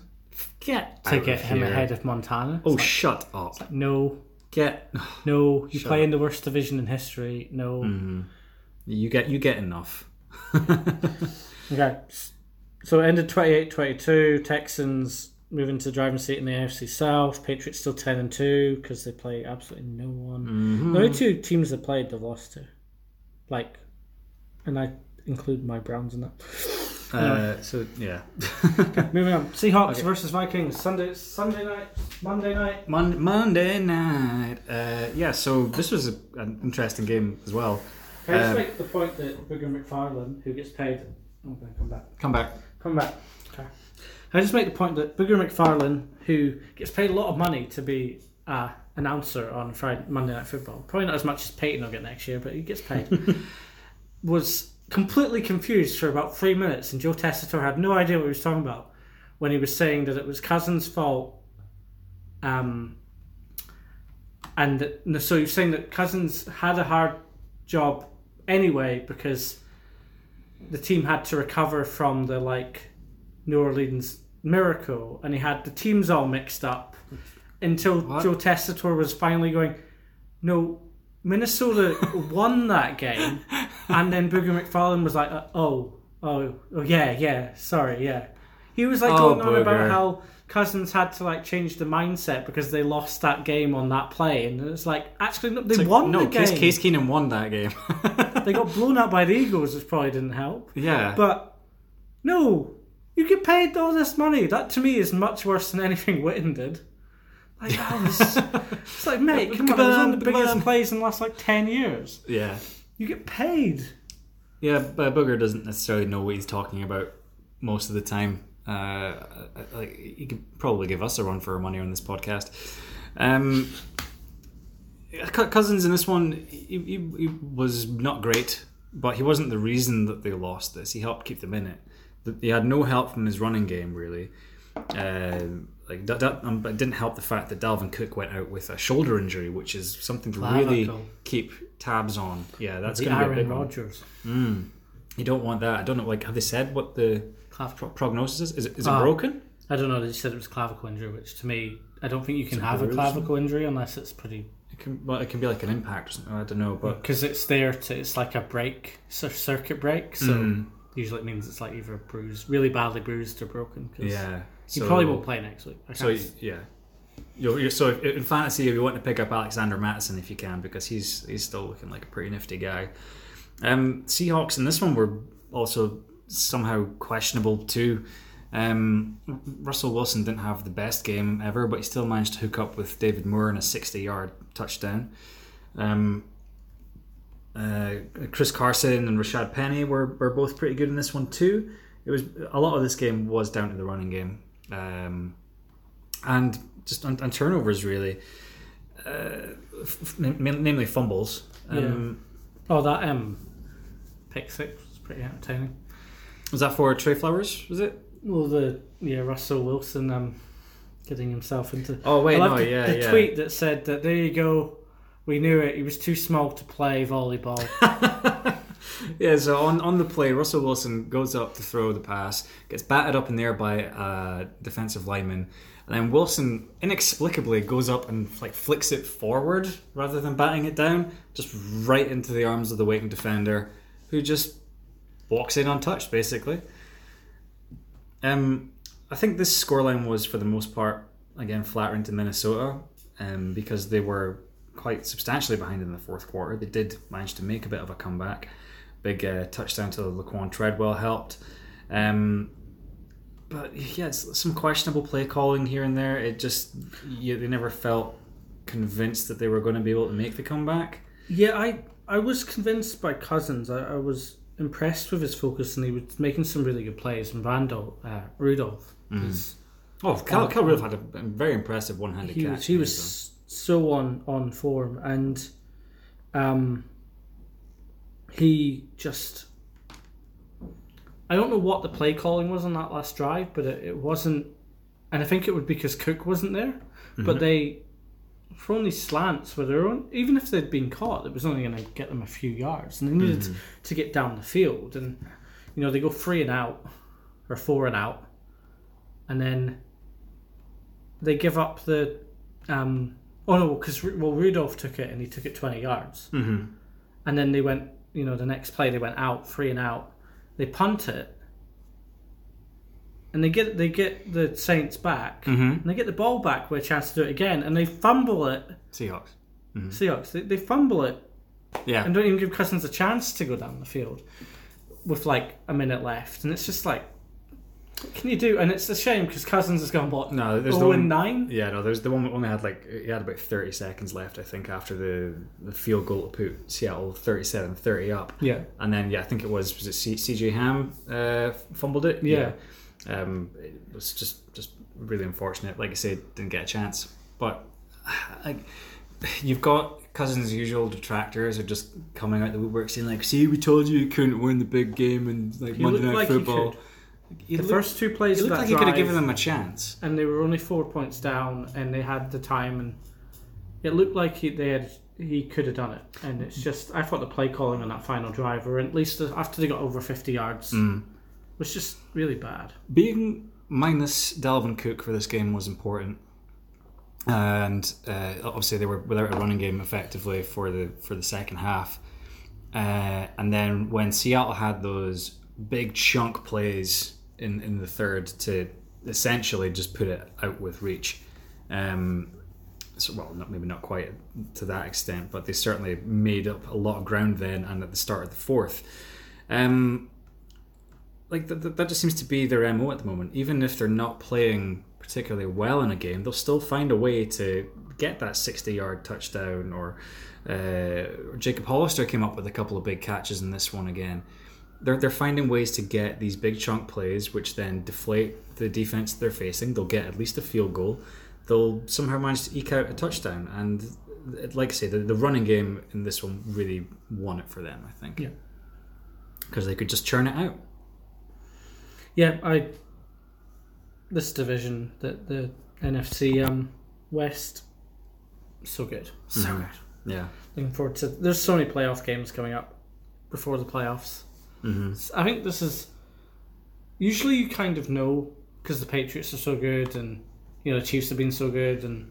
Get to get him here. ahead of Montana. Oh, shut up. No, Get no, you Shut play up. in the worst division in history. No. Mm-hmm. you get you get enough. Okay. So it ended 28-22. Texans moving to the driving seat in the AFC South. Patriots still 10 and 2 because they play absolutely no one. Mm-hmm. The only two teams that played they've lost to. Like, and I include my Browns in that. Uh, so yeah. Moving on. Seahawks versus Vikings. Sunday, Sunday night, Monday night. Mon- Monday night. Uh, yeah. So this was a, an interesting game as well. Can I just Um, make the point that Booger McFarland, who gets paid, I'm going to come back. Come back. Come back. Okay. I just make the point that Booger McFarland, who gets paid a lot of money to be a announcer on Friday Monday Night Football, probably not as much as Peyton will get next year, but he gets paid, was completely confused for about three minutes, and Joe Tessitore had no idea what he was talking about when he was saying that it was Cousins' fault. Um, and that, so he was saying that Cousins had a hard job anyway because the team had to recover from the like New Orleans miracle, and he had the teams all mixed up until What? Joe Tessitore was finally going, "No, Minnesota won that game," and then Booger McFarland was like, uh, "Oh, oh, oh, yeah, yeah, sorry, yeah." He was like Oh, going on about how Cousins had to like change the mindset because they lost that game on that play, and it's like actually no, they won no, the game. Case, Case Keenum won that game. They got blown out by the Eagles, which probably didn't help. yeah. But no, you get paid all this money. That to me is much worse than anything Witten did. Like that was, it's like mate, come on, it was one of the biggest plays in the last like ten years. yeah. You get paid. Yeah, but Booger doesn't necessarily know what he's talking about most of the time. Uh, like he could probably give us a run for our money on this podcast. Um, Cousins in this one, he, he, he was not great, but he wasn't the reason that they lost this. He helped keep them in it. He had no help from his running game really. Uh, like that, that um, but it didn't help the fact that Dalvin Cook went out with a shoulder injury, which is something to really keep tabs on. Yeah, that's going to be a big. Rodgers. Mm. You don't want that. I don't know. Like, have they said what the Clav- pro- prognosis is? Is it, is it Ah. broken? I don't know. They said it was clavicle injury, which to me, I don't think you can have a clavicle injury unless it's pretty It can. Well, it can be like an impact or something. I don't know, but because it's there to. It's like a break, cir- circuit break. So Mm. usually it means it's like either bruised, really badly bruised, or broken. 'cause yeah. He So- probably won't play next week. I So can't- yeah, you're, you're, so in fantasy, if you want to pick up Alexander Mattison if you can, because he's he's still looking like a pretty nifty guy. Um, Seahawks in this one were also somehow questionable too. Um, Russell Wilson didn't have the best game ever, but he still managed to hook up with David Moore in a 60-yard touchdown. Um, uh, Chris Carson and Rashaad Penny were, were both pretty good in this one too. It was a lot of this game was down to the running game, um, and just on, on turnovers really, uh, f- namely fumbles. Um, oh, that um, pick six was pretty entertaining. Was that for Trey Flowers? Was it? Well, the yeah Russell Wilson um, getting himself into. Oh wait, no, the, yeah, the yeah. tweet that said that there you go. We knew it. He was too small to play volleyball. yeah, so on, on the play, Russell Wilson goes up to throw the pass, gets batted up in there by a defensive lineman, and then Wilson inexplicably goes up and like flicks it forward rather than batting it down, just right into the arms of the waiting defender, who just walks in untouched, basically. Um, I think this scoreline was for the most part again flattering to Minnesota, um, because they were quite substantially behind in the fourth quarter. They did manage to make a bit of a comeback. Big uh, touchdown to Laquon Treadwell helped. Um, but yeah, it's some questionable play calling here and there. It just you, they never felt convinced that they were going to be able to make the comeback. yeah, I I was convinced by Cousins. I, I was impressed with his focus, and he was making some really good plays. And Randall uh, Rudolph, was, Oh, Cal, Cal Rudolph had a very impressive one-handed he catch. was he was so on on form, and um, he just. I don't know what the play calling was on that last drive, but it, it wasn't, and I think it would be because Cook wasn't there. But they, for only slants were their own. Even if they'd been caught, it was only going to get them a few yards, and they needed to get down the field. And you know they go three and out, or four and out, and then they give up the. Um, oh no, because well Rudolph took it and he took it twenty yards, hmm and then they went. You know the next play they went out three and out. They punt it, and they get they get the Saints back, hmm and they get the ball back with a chance to do it again, and they fumble it. Seahawks. Seahawks they, they fumble it Yeah. and don't even give Cousins a chance to go down the field with like a minute left, and it's just like, can you do? And it's a shame because Cousins has gone what No, there's the one nine. Yeah, no, there's the one that only had like he had about 30 seconds left, I think, after the, the field goal to put Seattle 37-30 up. Yeah, And then yeah, I think it was was it C- CJ Ham uh, fumbled it. Yeah. Um, it was just just really unfortunate. Like I said, didn't get a chance. But like you've got Cousins' usual detractors are just coming out the woodwork saying like, "See, we told you you couldn't win the big game and like He Monday Night like Football." The looked- first two plays of looked like he could have given them a chance. and they were only four points down, and they had the time, and it looked like he, they had he could have done it. And it's just I thought the play calling on that final drive, or at least after they got over fifty yards, Mm. was just really bad. being minus Dalvin Cook for this game was important, and uh, obviously they were without a running game effectively for the for the second half. Uh, and then when Seattle had those big chunk plays in in the third to essentially just put it out with reach. Um, so, well, not, maybe not quite to that extent, but they certainly made up a lot of ground then and at the start of the fourth. Um, like that, that, just seems to be their mo at the moment. Even if they're not playing particularly well in a game, they'll still find a way to get that sixty-yard touchdown. Or uh, Jacob Hollister came up with a couple of big catches in this one again. They're they're finding ways to get these big chunk plays, which then deflate the defense they're facing. They'll get at least a field goal. They'll somehow manage to eke out a touchdown, and like I say, the, the running game in this one really won it for them. I think. Yeah. Because they could just churn it out. Yeah, I. This division, the the NFC um, West, so good, so Mhm. good. Yeah. Looking forward to. There's so many playoff games coming up before the playoffs. Hmm I think this is. Usually, you kind of know because the Patriots are so good, and you know the Chiefs have been so good, and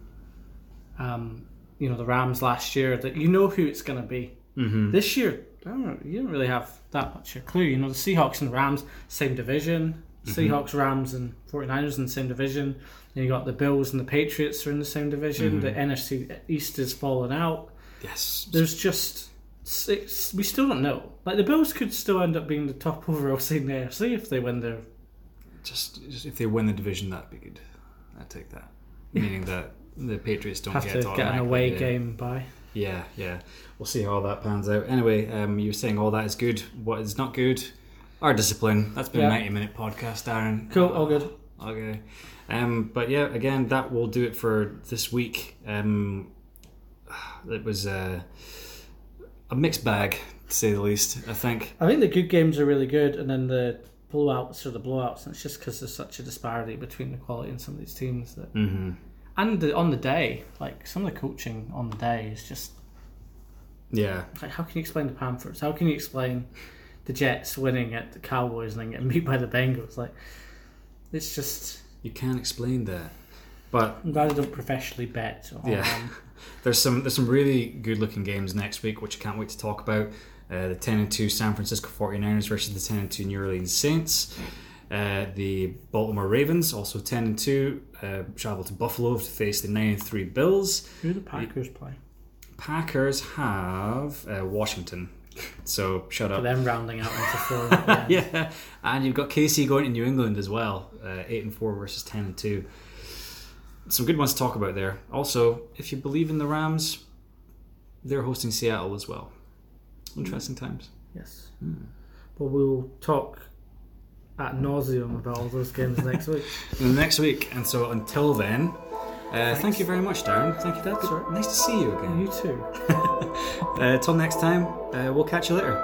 um, you know the Rams last year that you know who it's going to be. hmm This year, I don't know, you don't really have that much of a clue. You know, the Seahawks and the Rams, same division. Seahawks, Rams, and 49ers in the same division. Then you got the Bills and the Patriots are in the same division. The NFC East is falling out. Yes. There's just six. We still don't know. Like the Bills could still end up being the top overall seed in the AFC if they win their. Just, just if they win the division, that'd be good. I'd take that. Meaning that the Patriots don't Have get to get an away yeah. game by. Yeah, yeah. We'll see how all that pans out. Anyway, um, you were saying all that is good. What is not good? Our discipline. That's been Yeah. a 90 minute podcast, Darren. Cool, all good. Okay. Um, but yeah, again, that will do it for this week. Um, it was a, a mixed bag, to say the least, I think. I think the good games are really good, and then the blowouts are the blowouts, and it's just because there's such a disparity between the quality in some of these teams that. Mm-hmm. And the, on the day, like some of the coaching on the day is just Yeah. like, how can you explain the Panthers? How can you explain the Jets winning at the Cowboys and then getting beat by the Bengals? Like, it's just You can't explain that. But I'm glad I don't professionally bet. On Yeah. There's some there's some really good looking games next week, which I can't wait to talk about. Uh, the 10 and 2 San Francisco 49ers versus the 10 and 2 New Orleans Saints. Uh, the Baltimore Ravens, also 10 and 2, uh, travel to Buffalo to face the 9 and 3 Bills. Who do the Packers play? Packers have uh, Washington. So shut For up. them rounding out into four. the. Yeah, and you've got KC going to New England as well, uh, eight and four versus ten and two. Some good ones to talk about there. Also, if you believe in the Rams, they're hosting Seattle as well. Interesting times. Yes. But we'll talk at nauseum about all those games next week. Next week, and so until then, uh, thank you very much, Darren. Thank you, Dad. That's all right. Nice to see you again. You too. Uh, till next time, uh, we'll catch you later.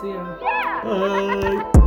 See ya. Bye.